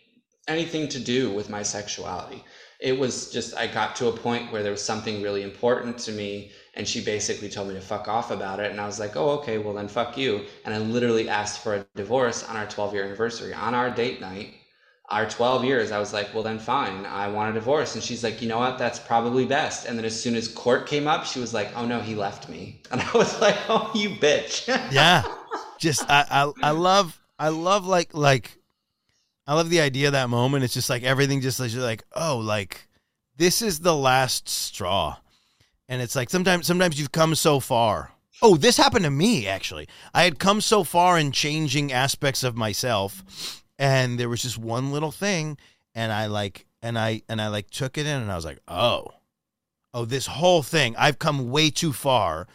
anything to do with my sexuality. It was just I got to a point where there was something really important to me and she basically told me to fuck off about it and I was like, "Oh, okay, well then fuck you." And I literally asked for a divorce on our 12-year anniversary on our date night. Our 12 years, I was like, well, then fine. I want a divorce. And she's like, you know what? That's probably best. And then as soon as court came up, she was like, oh no, he left me. And I was like, oh, you bitch. Yeah, just I, I I love I love like like I love the idea of that moment. It's just like everything just like, like oh like this is the last straw, and it's like sometimes sometimes you've come so far. Oh, this happened to me actually. I had come so far in changing aspects of myself, and there was just one little thing, and I like and I and I like took it in, and I was like, oh, oh, this whole thing. I've come way too far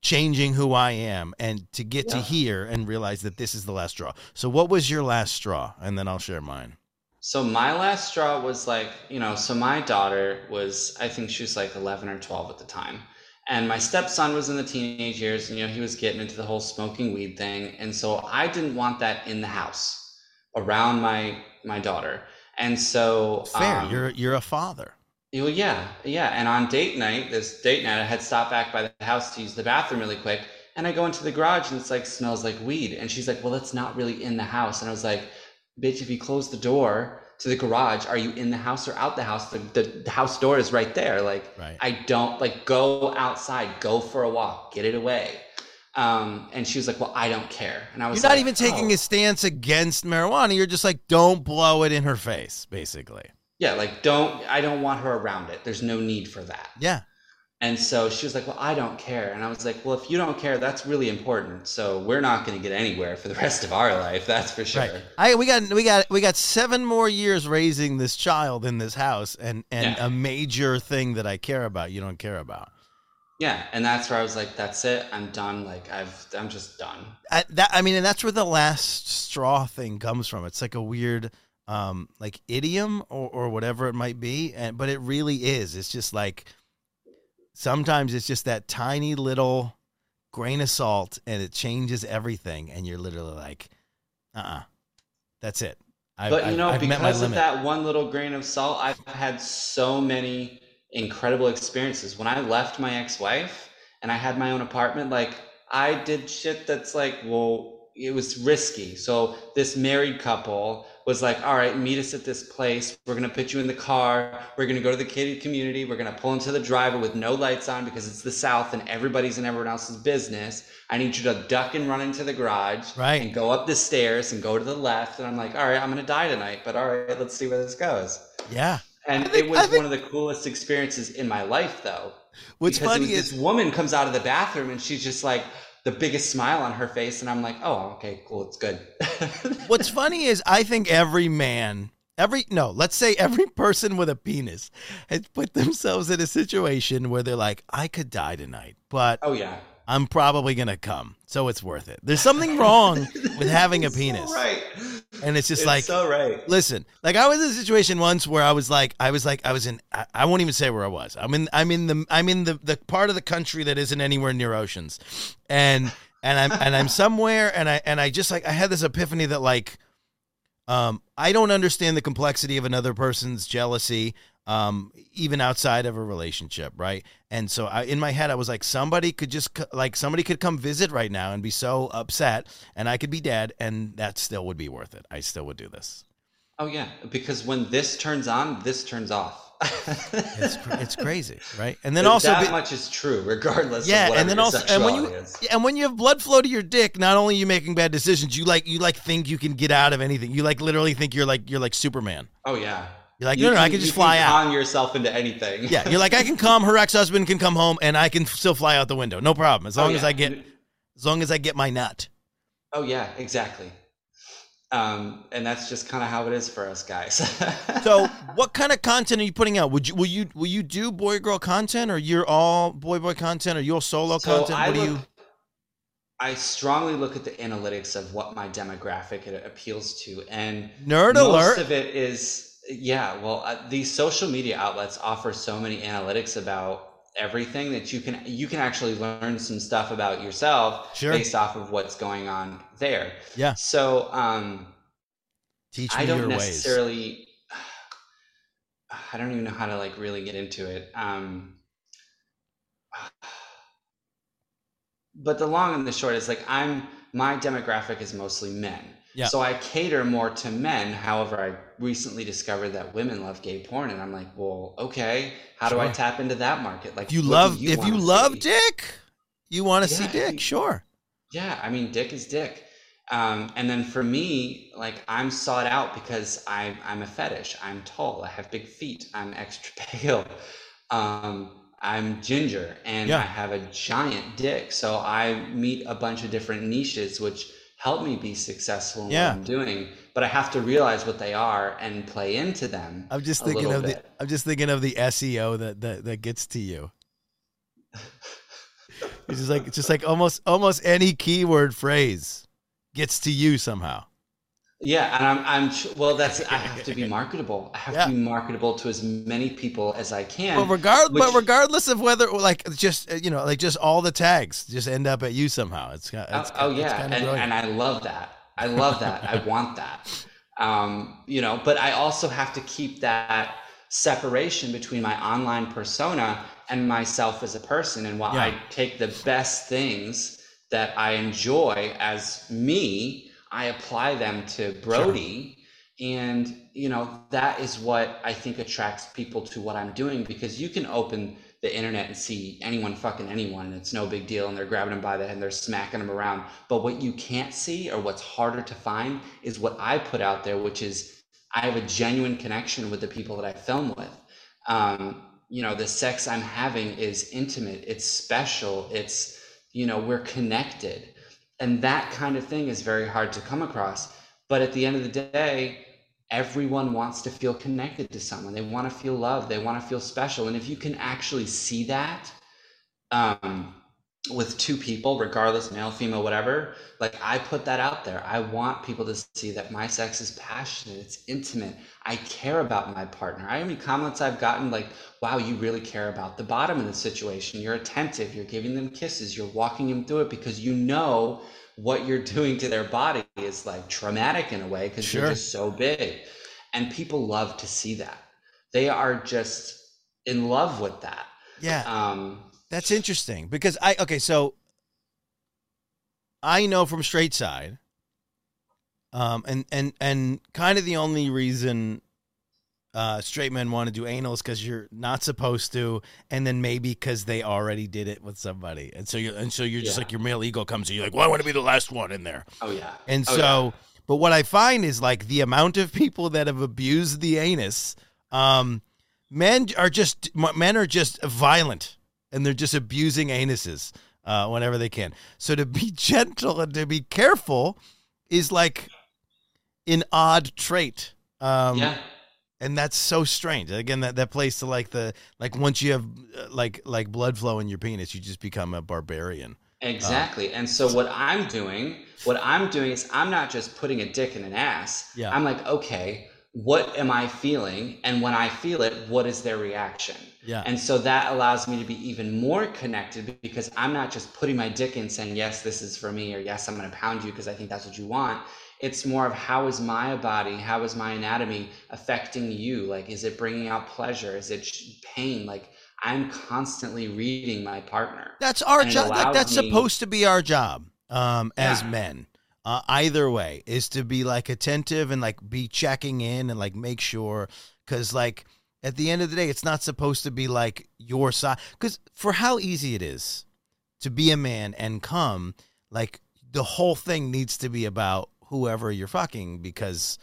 changing who I am and to get to here and realize that this is the last straw. So what was your last straw? And then I'll share mine. So my last straw was like, you know, so my daughter was, I think she was like 11 or 12 at the time. And my stepson was in the teenage years and, you know, he was getting into the whole smoking weed thing. And so I didn't want that in the house around my, my daughter. And so, Fair. um, you're you're a father. Well, yeah, yeah. And on date night, this date night, I had stopped back by the house to use the bathroom really quick. And I go into the garage and it's like, smells like weed. And she's like, well, that's not really in the house. And I was like, bitch, if you close the door to the garage, are you in the house or out the house? The, the, the house door is right there. Like, Right. I don't like go outside, go for a walk, get it away. Um, and she was like, well, I don't care. And I was You're not like, even taking "Oh." a stance against marijuana. You're just like, don't blow it in her face, basically. Yeah, like don't I don't want her around it. There's no need for that. Yeah. And so she was like, Well, I don't care. And I was like, Well, if you don't care, that's really important. So we're not gonna get anywhere for the rest of our life, that's for sure. Right. I we got we got we got seven more years raising this child in this house, and and Yeah. a major thing that I care about, you don't care about. Yeah. And that's where I was like, That's it, I'm done. Like I've I'm just done. I, that I mean, and that's where the last straw thing comes from. It's like a weird, um, like idiom or or whatever it might be, and but it really is. It's just like sometimes it's just that tiny little grain of salt, and it changes everything, and you're literally like, uh, uh that's it. I, But you know, I've my because of that one little grain of salt, I've had so many incredible experiences. When I left my ex-wife and I had my own apartment, like I did shit that's like, well, it was risky. So this married couple was like, all right, meet us at this place. We're gonna put you in the car. We're gonna go to the kitty community. We're gonna pull into the driveway with no lights on because it's the South and everybody's in everyone else's business. I need you to duck and run into the garage Right. and go up the stairs and go to the left. And I'm like, all right, I'm gonna die tonight, but all right, let's see where this goes. yeah. And think- it was think- one of the coolest experiences in my life, though. What's funny is this woman comes out of the bathroom and she's just like the biggest smile on her face, and I'm like, oh, okay, cool, it's good. What's funny is I think every man, every no, let's say every person with a penis has put themselves in a situation where they're like, I could die tonight, but oh yeah, I'm probably gonna come, so it's worth it. There's something wrong with having a So penis, right? And it's just It's like, so right. listen, like I was in a situation once where I was like, I was like, I was in, I, I won't even say where I was. I'm in, I'm in the, I'm in the the part of the country that isn't anywhere near oceans, and and I'm and I'm somewhere, and I and I just like I had this epiphany that like, um, I don't understand the complexity of another person's jealousy. Um, even outside of a relationship, right? And so I, in my head, I was like, somebody could just like somebody could come visit right now and be so upset, and I could be dead, and that still would be worth it. I still would do this. Oh yeah, because when this turns on, this turns off. It's it's crazy, right? And then But also, that be- much is true, regardless. yeah, of and then also, and when you is. and when you have blood flow to your dick, not only are you making bad decisions, you like you like think you can get out of anything. You like literally think you're like you're like Superman. oh yeah, You're like, You no, no, I can just fly out. Con yourself into anything. Yeah, you're like, I can come. Her ex husband can come home, and I can still fly out the window, no problem. As Oh, long as. I get, as long as I get my nut. Oh yeah, exactly. Um, and that's just kind of how it is for us guys. So, what kind of content are you putting out? Would you will you will you do boy girl content, or you're all boy boy content, or you're solo So content? I What do you? I strongly look at the analytics of what my demographic it appeals to, and Nerd most alert. of it is yeah. Well, uh, these social media outlets offer so many analytics about everything that you can you can actually learn some stuff about yourself Sure. based off of what's going on there. Yeah. So um, Teach me I don't your ways. necessarily. I don't even know how to like really get into it. Um, but the long and the short is like I'm my demographic is mostly men. Yeah. So I cater more to men. However, I recently discovered that women love gay porn, and I'm like, well, okay, how do I tap into that market? Like, If you love, if you love see? dick, you want to see Yeah, dick. you- Sure. Yeah, I mean, dick is dick. Um, and then for me, like I'm sought out because I'm I'm a fetish. I'm tall. I have big feet. I'm extra pale. Um, I'm ginger, and Yeah. I have a giant dick. So I meet a bunch of different niches, which help me be successful in Yeah. what I'm doing. But I have to realize what they are and play into them. I'm just thinking of the. I'm just thinking of the SEO that that, that gets to you. It's just like it's just like almost almost any keyword phrase gets to you somehow. Yeah, and I'm, I'm well. That's I have to be marketable. I have Yeah. to be marketable to as many people as I can. But regard, but regardless of whether like just you know like just all the tags just end up at you somehow. It's, ki- Oh, it's oh, it's yeah, and, and I love that. I love that. I want that. Um, you know, but I also have to keep that separation between my online persona and myself as a person. And while Yeah. I take the best things that I enjoy as me, I apply them to Brody. And, you know, that is what I think attracts people to what I'm doing because you can open the internet and see anyone fucking anyone and it's no big deal and they're grabbing them by the head and they're smacking them around. But what you can't see or what's harder to find is what I put out there, which is I have a genuine connection with the people that I film with. Um, you know, the sex I'm having is intimate, it's special, it's, you know, we're connected. And that kind of thing is very hard to come across. But at the end of the day, everyone wants to feel connected to someone. They want to feel loved, they want to feel special. And if you can actually see that, um, with two people, regardless, male, female, whatever, like I put that out there. I want people to see that my sex is passionate, it's intimate. I care about my partner. I mean, comments I've gotten like, wow, you really care about the bottom of the situation. You're attentive, you're giving them kisses, you're walking them through it because you know what you're doing to their body is like traumatic in a way because Sure. you're just so big. And people love to see that. They are just in love with that. Yeah. Um, That's interesting because I okay, so I know from straight side, um, and and and kind of the only reason uh, straight men want to do anal is because you're not supposed to, and then maybe because they already did it with somebody, and so you and so you're just Yeah. like your male ego comes, and you're like, well, I want to be the last one in there, oh yeah. and Oh, so. yeah. But what I find is like the amount of people that have abused the anus, um, men are just men are just violent and they're just abusing anuses uh, whenever they can. So to be gentle and to be careful is like an odd trait. Um, yeah. and that's so strange. Again, that, that plays to like the like once you have uh, like like blood flow in your penis, you just become a barbarian. Exactly. and so what I'm doing, what I'm doing is I'm not just putting a dick in an ass. Yeah. I'm like, okay, what am I feeling? And when I feel it, what is their reaction? Yeah. And so that allows me to be even more connected because I'm not just putting my dick in saying, yes, this is for me, or yes, I'm going to pound you because I think that's what you want. It's more of how is my body, how is my anatomy affecting you? Like, is it bringing out pleasure? Is it pain? Like, I'm constantly reading my partner. That's our job. Allows that's me- supposed to be our job um, as Yeah. men. Uh, either way is to be like attentive and like be checking in and like make sure because like at the end of the day it's not supposed to be like your side because for how easy it is to be a man and come like the whole thing needs to be about whoever you're fucking because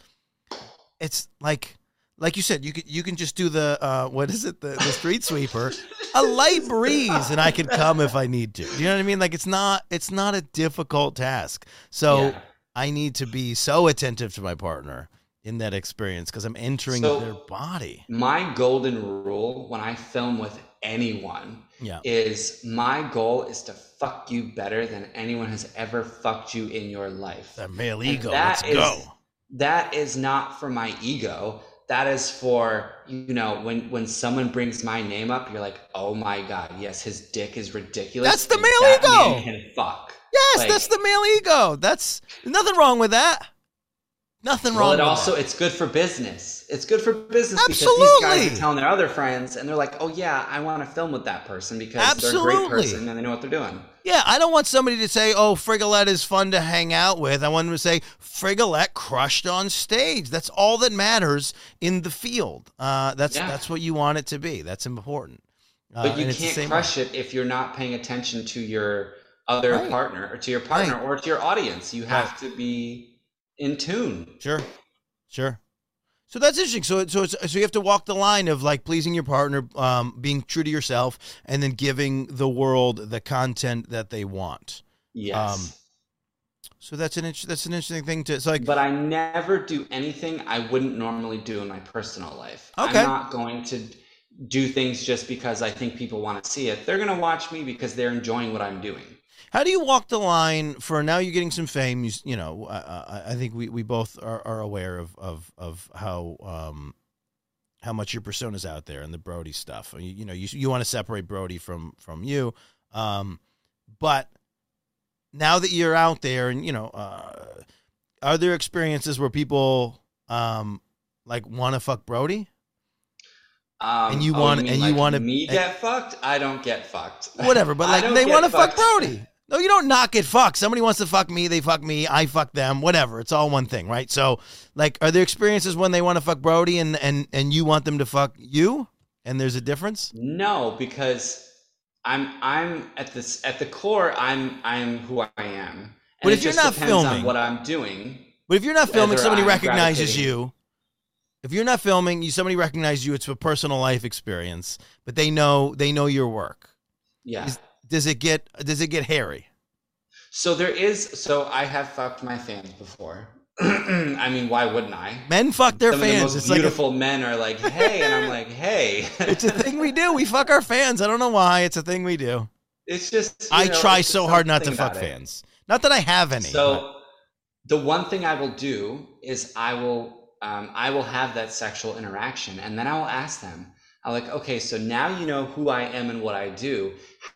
it's like like you said you can you can just do the uh what is it the, the street sweeper a light breeze and I could come if I need to. You know what I mean? Like it's not it's not a difficult task. So Yeah. I need to be so attentive to my partner in that experience because I'm entering So- their body. My golden rule when I film with anyone Yeah. is my goal is to fuck you better than anyone has ever fucked you in your life. The male ego. that Let's is- go. That is not for my ego. That is for you know when when someone brings my name up, you're like, oh my god, yes, his dick is ridiculous. That's the male that ego. fuck. Yes, like- that's the male ego. That's nothing wrong with that. Nothing wrong Well, it also that. it's good for business. It's good for business because these guys are telling their other friends, and they're like, "Oh yeah, I want to film with that person because they're a Absolutely. great person and they know what they're doing." Yeah, I don't want somebody to say, "Oh, Frigolette is fun to hang out with." I want them to say, "Frigolette crushed on stage." That's all that matters in the field. Uh, that's Yeah. that's what you want it to be. That's important. Uh, But you and it's the can't crush it if you're not paying attention to your other Right. partner or to your partner Right. or to your audience. You have Right. to be in tune. Sure, sure. So that's interesting. So so it's, so you have to walk the line of like pleasing your partner, um, being true to yourself, and then giving the world the content that they want. Yes. Um, So that's an that's an interesting thing to. It's like but I never do anything I wouldn't normally do in my personal life. Okay. I'm not going to do things just because I think people want to see it. They're going to watch me because they're enjoying what I'm doing. How do you walk the line for now? You're getting some fame. You, you know, I, I- think we, we both are, are aware of of of how um how much your persona's out there and the Brody stuff. You, you know, you you want to separate Brody from from you, um, but now that you're out there, and you know, uh, are there experiences where people um like want to fuck Brody? Um, And you oh, want- mean and you wanna- me get fucked? I don't get fucked. Whatever, but like they want to fuck. Brody. No, you don't knock it. Fuck. Somebody wants to fuck me, they fuck me, I fuck them, whatever. It's all one thing, right? So, like, are there experiences when they want to fuck Brody and and and you want them to fuck you, and there's a difference? No, because I'm I'm at this at the core. I'm I'm who I am. And But if you're just not filming- what I'm doing. But if you're not filming, somebody I'm recognizes you. if you're not filming, you somebody recognizes you. It's a personal life experience, but they know they know your work. Yeah. Is- Does it get does it get hairy? So there is. So I have fucked my fans before. I mean, why wouldn't I? Men fuck their Some of the fans. most It's like a, beautiful men are like, "Hey," and I'm like, "Hey." it's a thing we do. We fuck our fans. I don't know why. It's a thing we do. It's just. I know, try so hard not to fuck about it. fans. Not that I have any. but- So, the one thing I will do is I will um, I will have that sexual interaction, and then I will ask them. I'm like, okay, so now you know who I am and what I do.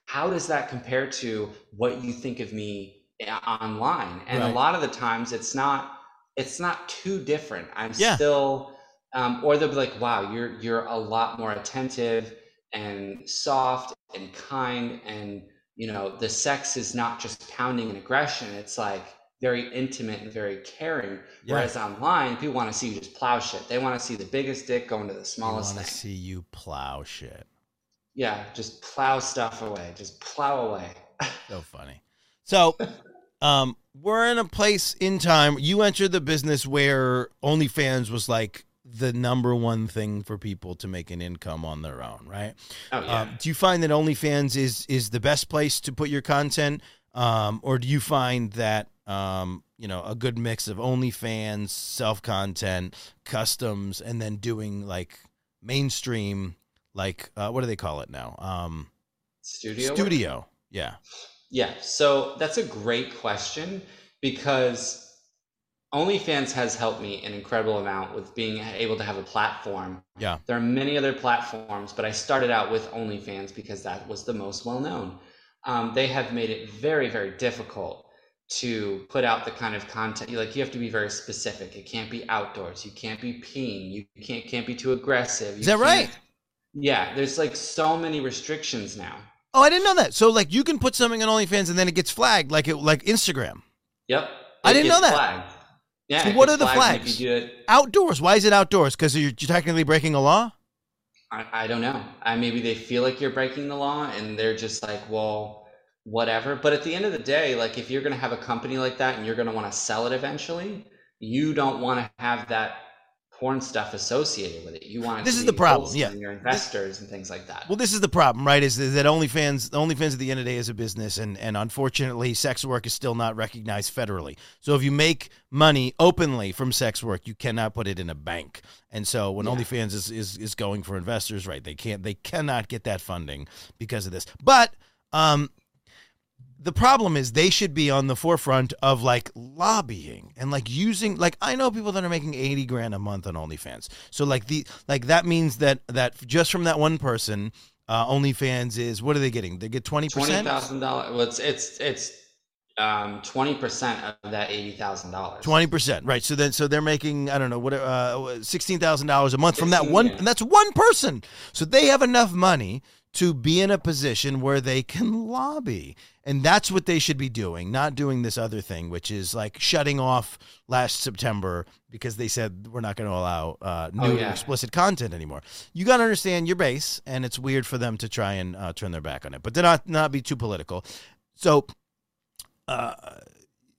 How does that compare to what you think of me uh, online? And Right. a lot of the times, it's not it's not too different. I'm Yeah. still, um, or they'll be like, wow, you're you're a lot more attentive and soft and kind and you know the sex is not just pounding and aggression it's like very intimate and very caring Yeah. whereas online people want to see you just plow shit they want to see the biggest dick going to the smallest want to see you plow shit. Yeah just plow stuff away just plow away So funny. So, um, we're in a place in time. You entered the business where OnlyFans was like the number one thing for people to make an income on their own, right? oh yeah Um, do you find that OnlyFans is is the best place to put your content, um, or do you find that um, you know a good mix of OnlyFans, self content, customs, and then doing like mainstream, like uh, what do they call it now? Um, studio work? studio. Yeah. Yeah, so that's a great question because OnlyFans has helped me an incredible amount with being able to have a platform. Yeah. There are many other platforms, but I started out with OnlyFans because that was the most well known. Um, they have made it very, very difficult to put out the kind of content. Like you have to be very specific. It can't be outdoors. You can't be peeing. You can't can't be too aggressive. You Is that right? Yeah, there's like so many restrictions now. Oh, I didn't know that. So like you can put something on OnlyFans and then it gets flagged like it like Instagram. Yep. I didn't know that. Flagged. Yeah. So what are the flags? You do it, Outdoors. Why is it outdoors? Because you're, you're technically breaking a law. I, I don't know. I maybe they feel like you're breaking the law, and they're just like, well, whatever. But at the end of the day, like if you're gonna have a company like that and you're gonna want to sell it eventually, you don't want to have that porn stuff associated with it. You want This to is the problem, yeah. Your investors and things like that. Well, this is the problem, right? Is, is that OnlyFans, OnlyFans at the end of the day is a business, and and unfortunately, sex work is still not recognized federally. So if you make money openly from sex work, you cannot put it in a bank. And so when Yeah. OnlyFans is, is is going for investors, right? They can't, they cannot get that funding because of this. But um, the problem is they should be on the forefront of like lobbying and like using like I know people that are making 80 grand a month on OnlyFans. So like the like that means that that just from that one person uh OnlyFans is what are they getting? They get 20%? Twenty thousand dollars. Well, it's it's it's um twenty percent of that eighty thousand dollars. Twenty percent, right? So then, so they're making I don't know what uh, sixteen thousand dollars a month from that one, yeah. and that's one person. So they have enough money to be in a position where they can lobby, and that's what they should be doing, not doing this other thing, which is like shutting off last September because they said we're not going to allow uh, Oh, yeah. explicit content anymore. You got to understand your base, and it's weird for them to try and uh, turn their back on it, but to not not be too political. So uh,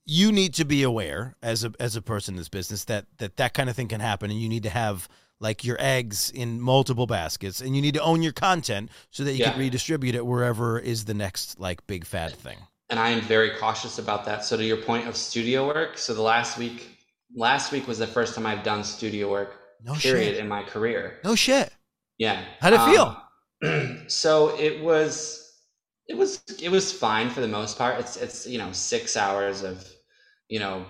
you need to be aware as a as a person in this business that that that kind of thing can happen, and you need to have like your eggs in multiple baskets, and you need to own your content so that you can redistribute it wherever is the next like big fad thing. and I am very cautious about that. So to your point of studio work, so the last week, last week was the first time I've done studio work. No period shit. in my career. No shit. Yeah. How'd it feel? feel? Um, so it was, it was, it was fine for the most part. It's, it's you know six hours of, you know,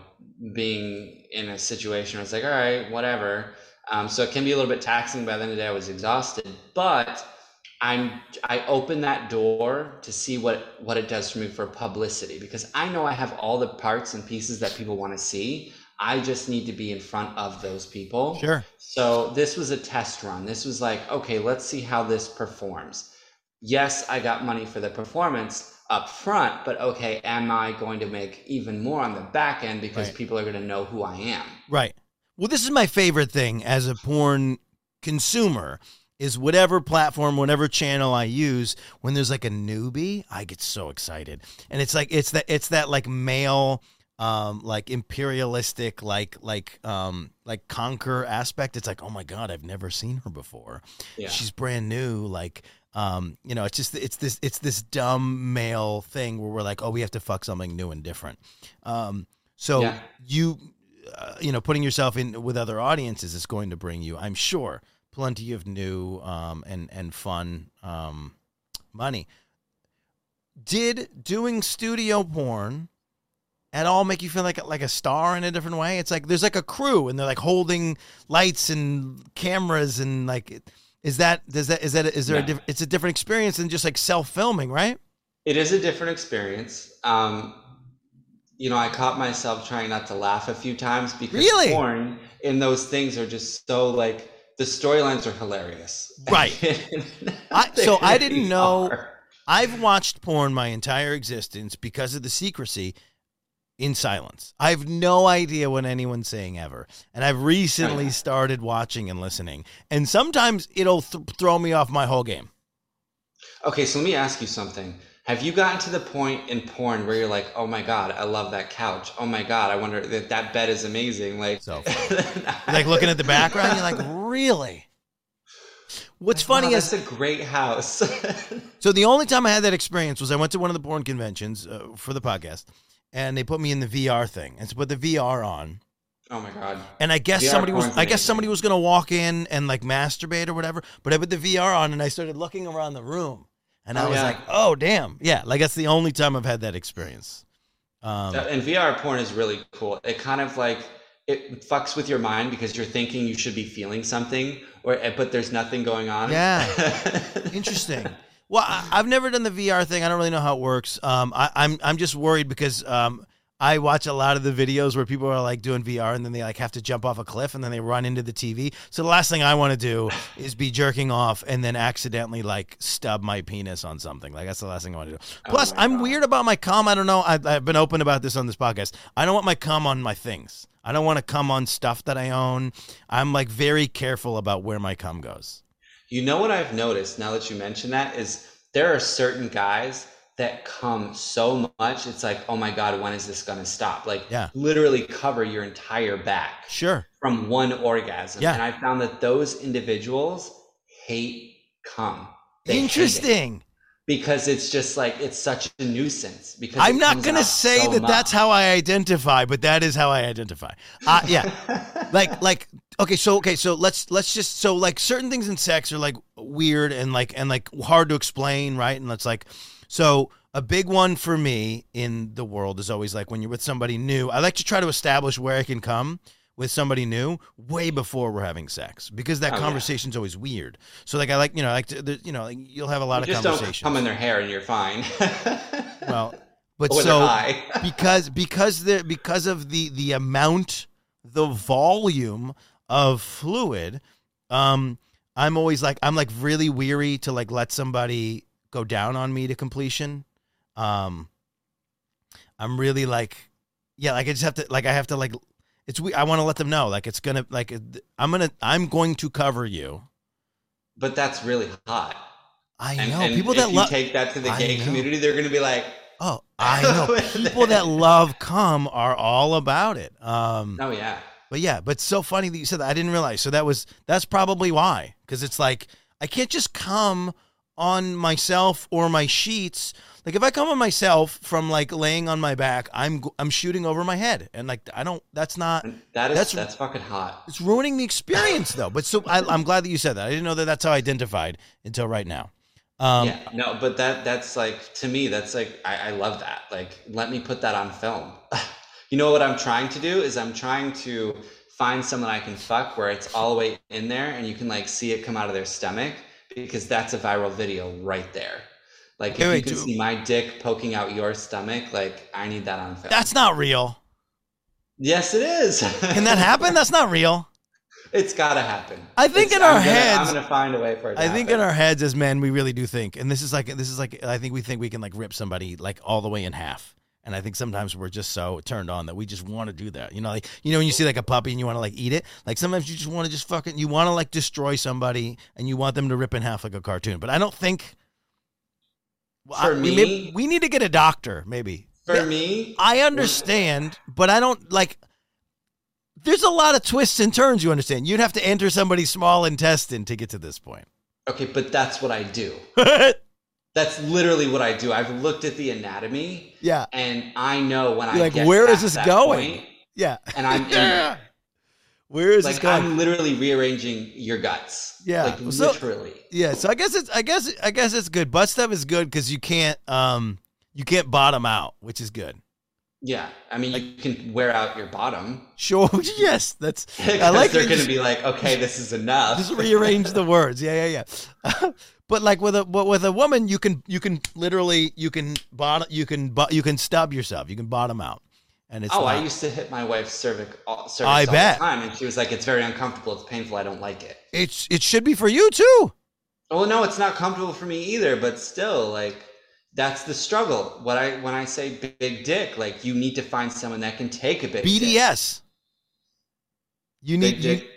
being in a situation where it's like, all right, whatever. Um, so it can be a little bit taxing. By the end of the day, I was exhausted, but I'm I open that door to see what what it does for me for publicity because I know I have all the parts and pieces that people want to see. I just need to be in front of those people. Sure. So this was a test run. This was like, okay, let's see how this performs. Yes, I got money for the performance up front, but okay, am I going to make even more on the back end because Right. people are going to know who I am? Right. Well, this is my favorite thing as a porn consumer is whatever platform, whatever channel I use, when there's like a newbie, I get so excited. And it's like it's that it's that like male um, like imperialistic, like like um, like conquer aspect. It's like, oh my god, I've never seen her before. Yeah. She's brand new. Like, um, you know, it's just it's this it's this dumb male thing where we're like, oh, we have to fuck something new and different. Um, so Yeah. you, uh, you know, putting yourself in with other audiences is going to bring you, I'm sure, plenty of new um, and and fun um, money. Did doing studio porn at all make you feel like like a star in a different way? It's like there's like a crew and they're like holding lights and cameras and like is that does that is that is there a No. diff- it's a different experience than just like self filming, right? It is a different experience. Um, you know, I caught myself trying not to laugh a few times because Really? porn and those things are just so like the storylines are hilarious. Right. I- so I didn't know- are. I've watched porn my entire existence because of the secrecy in silence. I have no idea what anyone's saying ever. And I've recently oh, Right. started watching and listening. And sometimes it'll th- throw me off my whole game. Okay, so let me ask you something. Have you gotten to the point in porn where you're like, "Oh my god, I love that couch. Oh my god, I wonder that that bed is amazing." Like, So like looking at the background, you're like, really? What's funny wow, is that's a great house. So the only time I had that experience was I went to one of the porn conventions uh, for the podcast, and they put me in the VR thing and so put the VR on. oh my god. And I guess VR somebody was I guess somebody was gonna walk in and like masturbate or whatever. But I put the VR on and I started looking around the room, and I Oh, was yeah. like, oh damn, yeah, like that's the only time I've had that experience. Um, And VR porn is really cool. It kind of like it fucks with your mind because you're thinking you should be feeling something, or eh, but there's nothing going on. Yeah. Interesting. Well, I, I've never done the VR thing. I don't really know how it works. Um, I, I'm I'm just worried because um, I watch a lot of the videos where people are like doing VR and then they like have to jump off a cliff and then they run into the TV. So the last thing I want to do is be jerking off and then accidentally like stub my penis on something. Like that's the last thing I want to do. Oh Plus, my I'm God. weird about my cum. I don't know. I, I've been open about this on this podcast. I don't want my cum on my things. I don't want to cum on stuff that I own. I'm like very careful about where my cum goes. You know what I've noticed now that you mention that is there are certain guys that come so much. It's like, oh my god, when is this gonna stop? Like, Yeah. literally cover your entire back Sure. from one orgasm. Yeah. And I found that those individuals hate cum. They hate. Interesting. because it's just like it's such a nuisance. Because I'm not gonna say so that that's how I identify, but that is how I identify. Uh, yeah, like like okay, so okay, so let's let's just so like certain things in sex are like weird and like and like hard to explain, right? And it's like so a big one for me in the world is always like when you're with somebody new. I like to try to establish where I can come with somebody new way before we're having sex because that Oh, yeah. conversation's always weird. So like I like you know like to, you know like you'll have a lot You of just don't conversations. come in their hair and you're fine. well, but Or so because because the because of the the amount the volume of fluid um i'm always like i'm like really weary to like let somebody go down on me to completion um i'm really like yeah like i just have to like i have to like it's we i want to let them know like it's gonna like i'm gonna i'm going to cover you but that's really hot. i And, know and people that you love take that to the I gay know. community, they're going to be like, oh i know people that love cum are all about it um "Oh yeah, But yeah, but so funny that you said that. I didn't realize. So that was that's probably why. Because it's like I can't just come on myself or my sheets. Like if I come on myself from like laying on my back, I'm I'm shooting over my head, and like I don't. That's not. that is That's- that's, fucking hot." It's ruining the experience though. But so I, I'm glad that you said that. I didn't know that that's how I identified until right now. Um, yeah, no, but that that's like to me, that's like I, I love that. Like, let me put that on film. you know what I'm trying to do is I'm trying to find someone I can fuck where it's all the way in there and you can like see it come out of their stomach because that's a viral video right there. Like if Wait, you can see my dick poking out your stomach, like I need that on film. That's not real. yes, it is. Can that happen? That's not real. it's gotta happen. I think It's- in our I'm gonna- heads- I'm gonna find a way for it. To I think happen. in our heads as men, we really do think, and this is like this is like I think we think we can like rip somebody like all the way in half. And I think sometimes we're just so turned on that we just want to do that. You know, like you know when you see like a puppy and you want to like eat it. Like sometimes you just want to just fucking you want to like destroy somebody and you want them to rip in half like a cartoon. But I don't think. Well, For I- we, me- we need to get a doctor. Maybe For Yeah. me, I understand, but I don't like. There's a lot of twists and turns. You understand? You'd have to enter somebody's small intestine to get to this point. okay, but that's what I do. That's literally what I do. I've looked at the anatomy yeah, and I know when I You're like, get where is this going? point, yeah. and I'm in. Where is this like going? I'm literally rearranging your guts. Yeah, like so- literally. Yeah, so I guess it's I guess I guess it's good. Butt stuff is good because you can't um you can't bottom out, which is good. Yeah, I mean, you can wear out your bottom. Sure, yes, that's I like they're going to be like, okay, this is enough. just rearrange the words. Yeah, yeah, yeah. But like with a but with a woman, you can you can literally you can bottom you can you can stub yourself. You can bottom out, and it's oh, not- I used to hit my wife's cervix, all, uh, cervix I all bet. the time, and she was like, "It's very uncomfortable. It's painful. I don't like it." it's it should be for you too. Well, no, it's not comfortable for me either. But still, like, that's the struggle. What I when I say big dick, like, you need to find someone that can take a big dick. BDS. You need Big you- dick.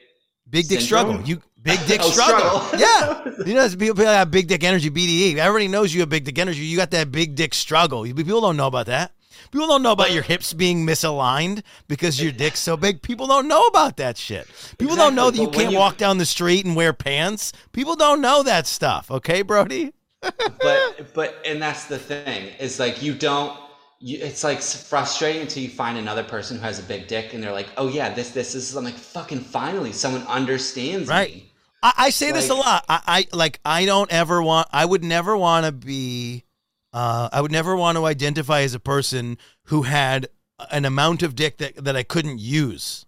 big dick struggle. You big dick Oh, struggle. struggle. Yeah. You know, people people have big dick energy, BDE. Everybody knows you have big dick energy. You got that big dick struggle. People don't know about that. People don't know about your hips being misaligned because your dick's so big. People don't know about that shit. People don't know that Exactly, you can't you- walk down the street and wear pants. People don't know that stuff. Okay, Brody? but but and that's the thing is like you don't you, it's like frustrating until you find another person who has a big dick and they're like oh yeah this this is i'm like fucking finally someone understands Right. me I, I say this a lot. I, I like I don't ever want I would never want to be uh I would never want to identify as a person who had an amount of dick that, that I couldn't use.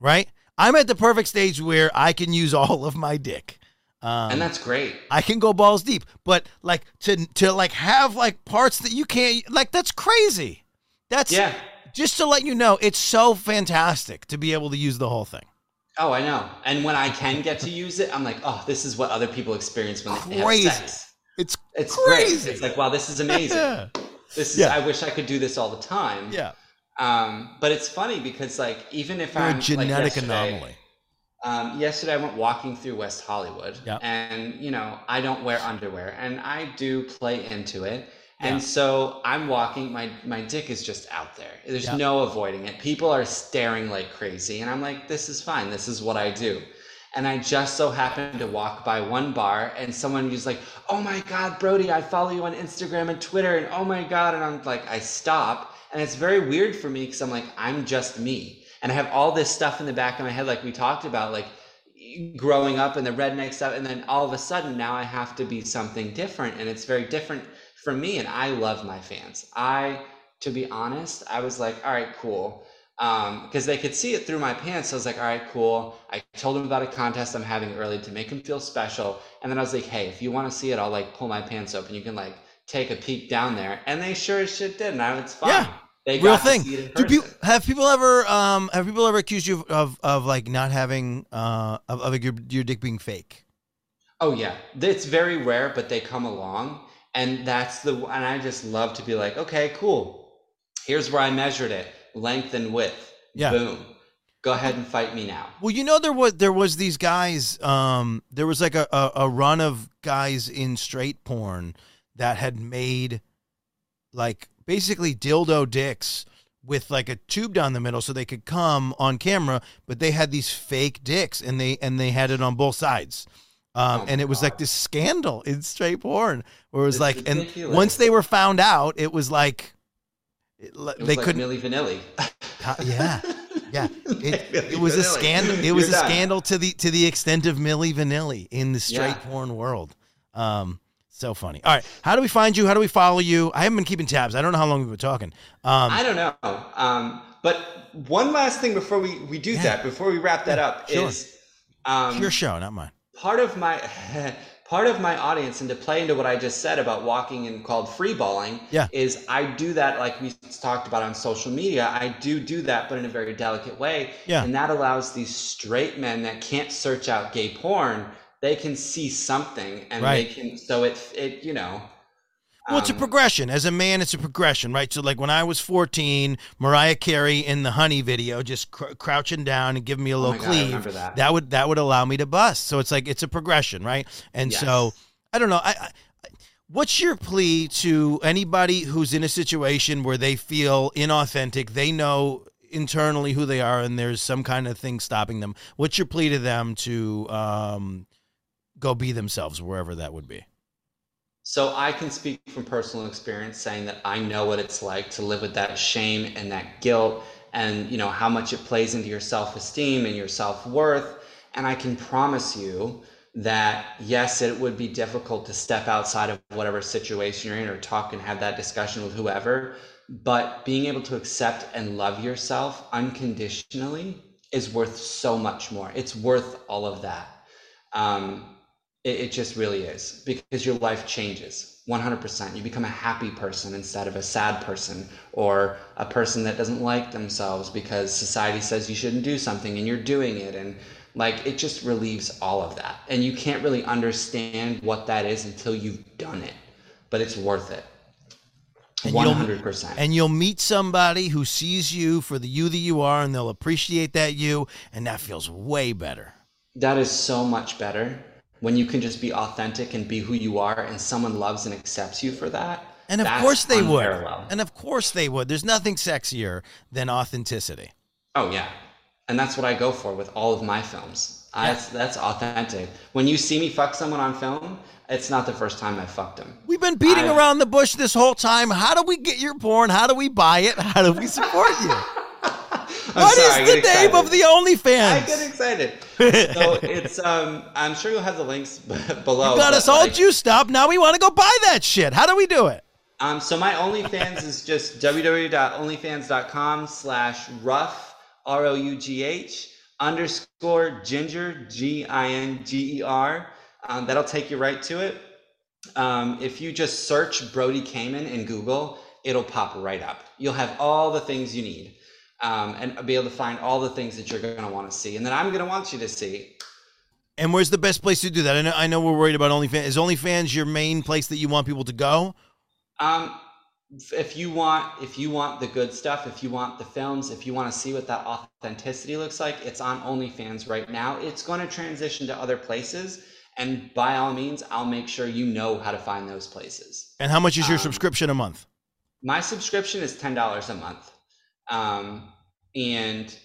Right? I'm at the perfect stage where I can use all of my dick. Um, and that's great I can go balls deep, but like to to like have like parts that you can't like that's crazy. That's yeah just to let you know, it's so fantastic to be able to use the whole thing. Oh i know and when i can get to use it i'm like oh this is what other people experience when they Crazy. have sex It's it's Crazy. great it's like wow this is amazing yeah. this is Yeah. i wish i could do this all the time Yeah. um but it's funny because like even if You're i'm a genetic like anomaly. Um, yesterday, I went walking through West Hollywood, Yeah. and you know, I don't wear underwear, and I do play into it. And so I'm walking, my my dick is just out there. There's Yeah. no avoiding it. People are staring like crazy, and I'm like, this is fine. This is what I do. And I just so happened to walk by one bar, and someone was like, "Oh my God, Brody, I follow you on Instagram and Twitter," and "Oh my God," and I'm like, I stop, and it's very weird for me because I'm like, I'm just me, and I have all this stuff in the back of my head, like we talked about, like growing up and the redneck stuff, and then all of a sudden now I have to be something different, and it's very different for me, and I love my fans. I, to be honest, I was like, all right, cool because they could see it through my pants. So I was like, all right, cool. I told them about a contest I'm having early to make them feel special. And then I was like, hey, if you want to see it, I'll like pull my pants open. You can like take a peek down there. And they sure as shit did. And I, was fine. Yeah. They Real thing. see it in Do people have people ever um have people ever accused you of of, of like not having uh of, of your your dick being fake? Oh yeah, it's very rare, but they come along, and that's the. And I just love to be like, okay, cool. Here's where I measured it: length and width. Yeah. Boom. Go ahead and fight me now. Well, you know there was there was these guys. Um, there was like a, a, a run of guys in straight porn that had made like basically dildo dicks with like a tube down the middle so they could come on camera, but they had these fake dicks and they and they had it on both sides. Um, Oh and it was like this scandal in straight porn where it was It's like, ridiculous. and once they were found out, it was like it, It was they like couldn't. Milli Vanilli. Yeah, yeah. It, it was a scandal. It was You're a done. scandal to the to the extent of Milli Vanilli in the straight Yeah. porn world. Um, so funny. All right, how do we find you? How do we follow you? I haven't been keeping tabs. I don't know how long we've been talking. Um, I don't know. Um, but one last thing before we, we do Yeah. that, before we wrap that up, Sure. is um, your show, not mine. Part of my part of my audience and to play into what I just said about walking and called free balling Yeah. is I do that like we talked about on social media. I do do that, but in a very delicate way. Yeah. And that allows these straight men that can't search out gay porn, they can see something and Right. they can so it it you know Well, it's a um, progression. As a man, it's a progression, right? So, like when I was 14, Mariah Carey in the Honey video, just cr- crouching down and giving me a Oh little my God, I cleave—that would that would allow me to bust. So it's like it's a progression, right? And Yes. so I don't know. I, I What's your plea to anybody who's in a situation where they feel inauthentic? They know internally who they are, and there's some kind of thing stopping them. What's your plea to them to um, go be themselves, wherever that would be? So I can speak from personal experience, saying that I know what it's like to live with that shame and that guilt, and you know how much it plays into your self-esteem and your self-worth. And I can promise you that yes, it would be difficult to step outside of whatever situation you're in or talk and have that discussion with whoever. But being able to accept and love yourself unconditionally is worth so much more. It's worth all of that. Um, it, it just really is because your life changes 100%. You become a happy person instead of a sad person or a person that doesn't like themselves because society says you shouldn't do something and you're doing it. And like it just relieves all of that. And you can't really understand what that is until you've done it, but it's worth it. One hundred percent. And you'll meet somebody who sees you for the you that you are, and they'll appreciate that you, and that feels way better. That is so much better when you can just be authentic and be who you are, and someone loves and accepts you for that. And of course they would. And of course they would. There's nothing sexier than authenticity. Oh yeah, and that's what I go for with all of my films. I, that's that's authentic. When you see me fuck someone on film, it's not the first time I fucked them. We've been beating I, around the bush this whole time. How do we get your porn? How do we buy it? How do we support you? what sorry, is the name of the OnlyFans? I get excited. so it's um I'm sure you'll have the links below. You got us all like, juiced up. Now we want to go buy that shit. How do we do it? Um, so my OnlyFans is just www.onlyfans.com slash rough R O U G H underscore ginger, G I N G E R. Um, that'll take you right to it. Um, if you just search Brody Kamen in Google, it'll pop right up. You'll have all the things you need um, and be able to find all the things that you're going to want to see and that I'm going to want you to see. And where's the best place to do that? I know, I know we're worried about OnlyFans. Is OnlyFans your main place that you want people to go? Um, if you want if you want the good stuff if you want the films if you want to see what that authenticity looks like it's on onlyfans right now it's going to transition to other places and by all means i'll make sure you know how to find those places and how much is your um, subscription a month my subscription is $10 a month um, and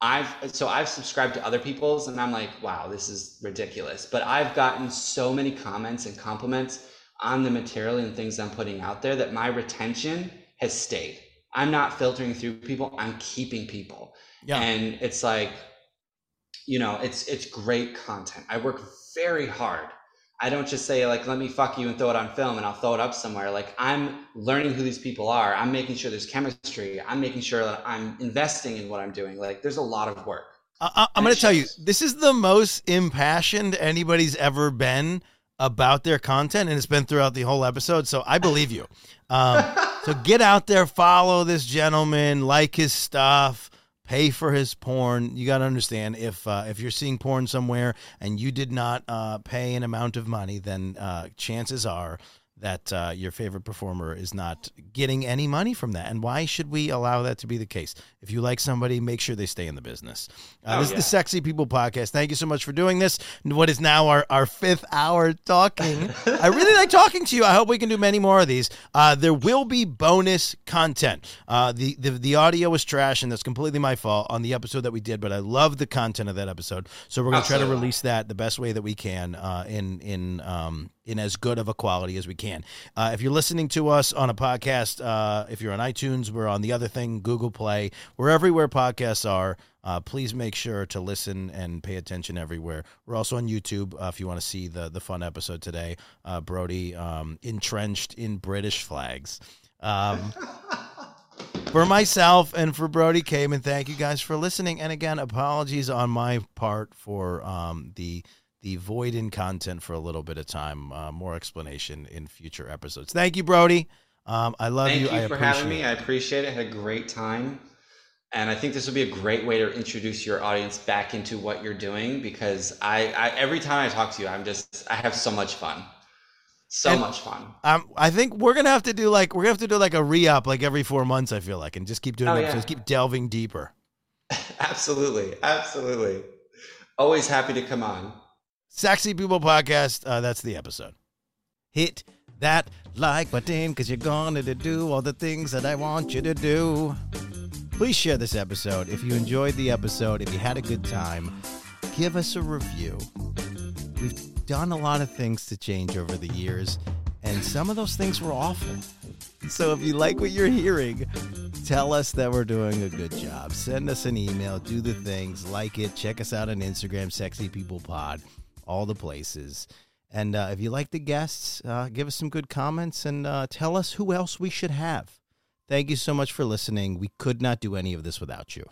I've so I've subscribed to other people's and I'm like, wow, this is ridiculous. But I've gotten so many comments and compliments on the material and things I'm putting out there that my retention has stayed. I'm not filtering through people, I'm keeping people. Yeah. And it's like, you know, it's it's great content. I work very hard. I don't just say like let me fuck you and throw it on film and I'll throw it up somewhere. Like I'm learning who these people are. I'm making sure there's chemistry. I'm making sure that I'm investing in what I'm doing. Like there's a lot of work. I, am going to tell you, this is the most impassioned anybody's ever been about their content, and it's been throughout the whole episode. So I believe you. Um, so get out there, follow this gentleman, like his stuff, pay for his porn. You got to understand if uh, if you're seeing porn somewhere and you did not uh, pay an amount of money, then uh, chances are that uh, your favorite performer is not getting any money from that. And why should we allow that to be the case? If you like somebody, make sure they stay in the business. Uh, oh, this yeah. is the Sexy People Podcast. Thank you so much for doing this. What is now our, our fifth hour talking. I really like talking to you. I hope we can do many more of these. Uh, there will be bonus content. Uh, the, the, the audio was trash, and that's completely my fault on the episode that we did, but I love the content of that episode. So we're going to try to release that the best way that we can uh, in, in, um, in as good of a quality as we can. Uh, if you're listening to us on a podcast, uh, if you're on iTunes, we're on the other thing, Google Play, we're everywhere podcasts are. Uh, please make sure to listen and pay attention everywhere. We're also on YouTube uh, if you want to see the the fun episode today. Uh, Brody um, entrenched in British flags. Um, for myself and for Brody Kamen, thank you guys for listening. And again, apologies on my part for um, the the void in content for a little bit of time. Uh, more explanation in future episodes. Thank you, Brody. Um, I love Thank you. Thank you I for having me. It. I appreciate it. Had a great time. And I think this would be a great way to introduce your audience back into what you're doing because I, I every time I talk to you, I'm just I have so much fun. So and, much fun. Um, I think we're gonna have to do like we're gonna have to do like a re-up like every four months. I feel like, and just keep doing oh, episodes, yeah. keep delving deeper. absolutely, absolutely. Always happy to come on. Sexy People Podcast. Uh, that's the episode. Hit that like button because you're going to do all the things that I want you to do. Please share this episode. If you enjoyed the episode, if you had a good time, give us a review. We've done a lot of things to change over the years, and some of those things were awful. So if you like what you're hearing, tell us that we're doing a good job. Send us an email, do the things, like it, check us out on Instagram, Sexy People Pod, all the places. And uh, if you like the guests, uh, give us some good comments and uh, tell us who else we should have. Thank you so much for listening. We could not do any of this without you.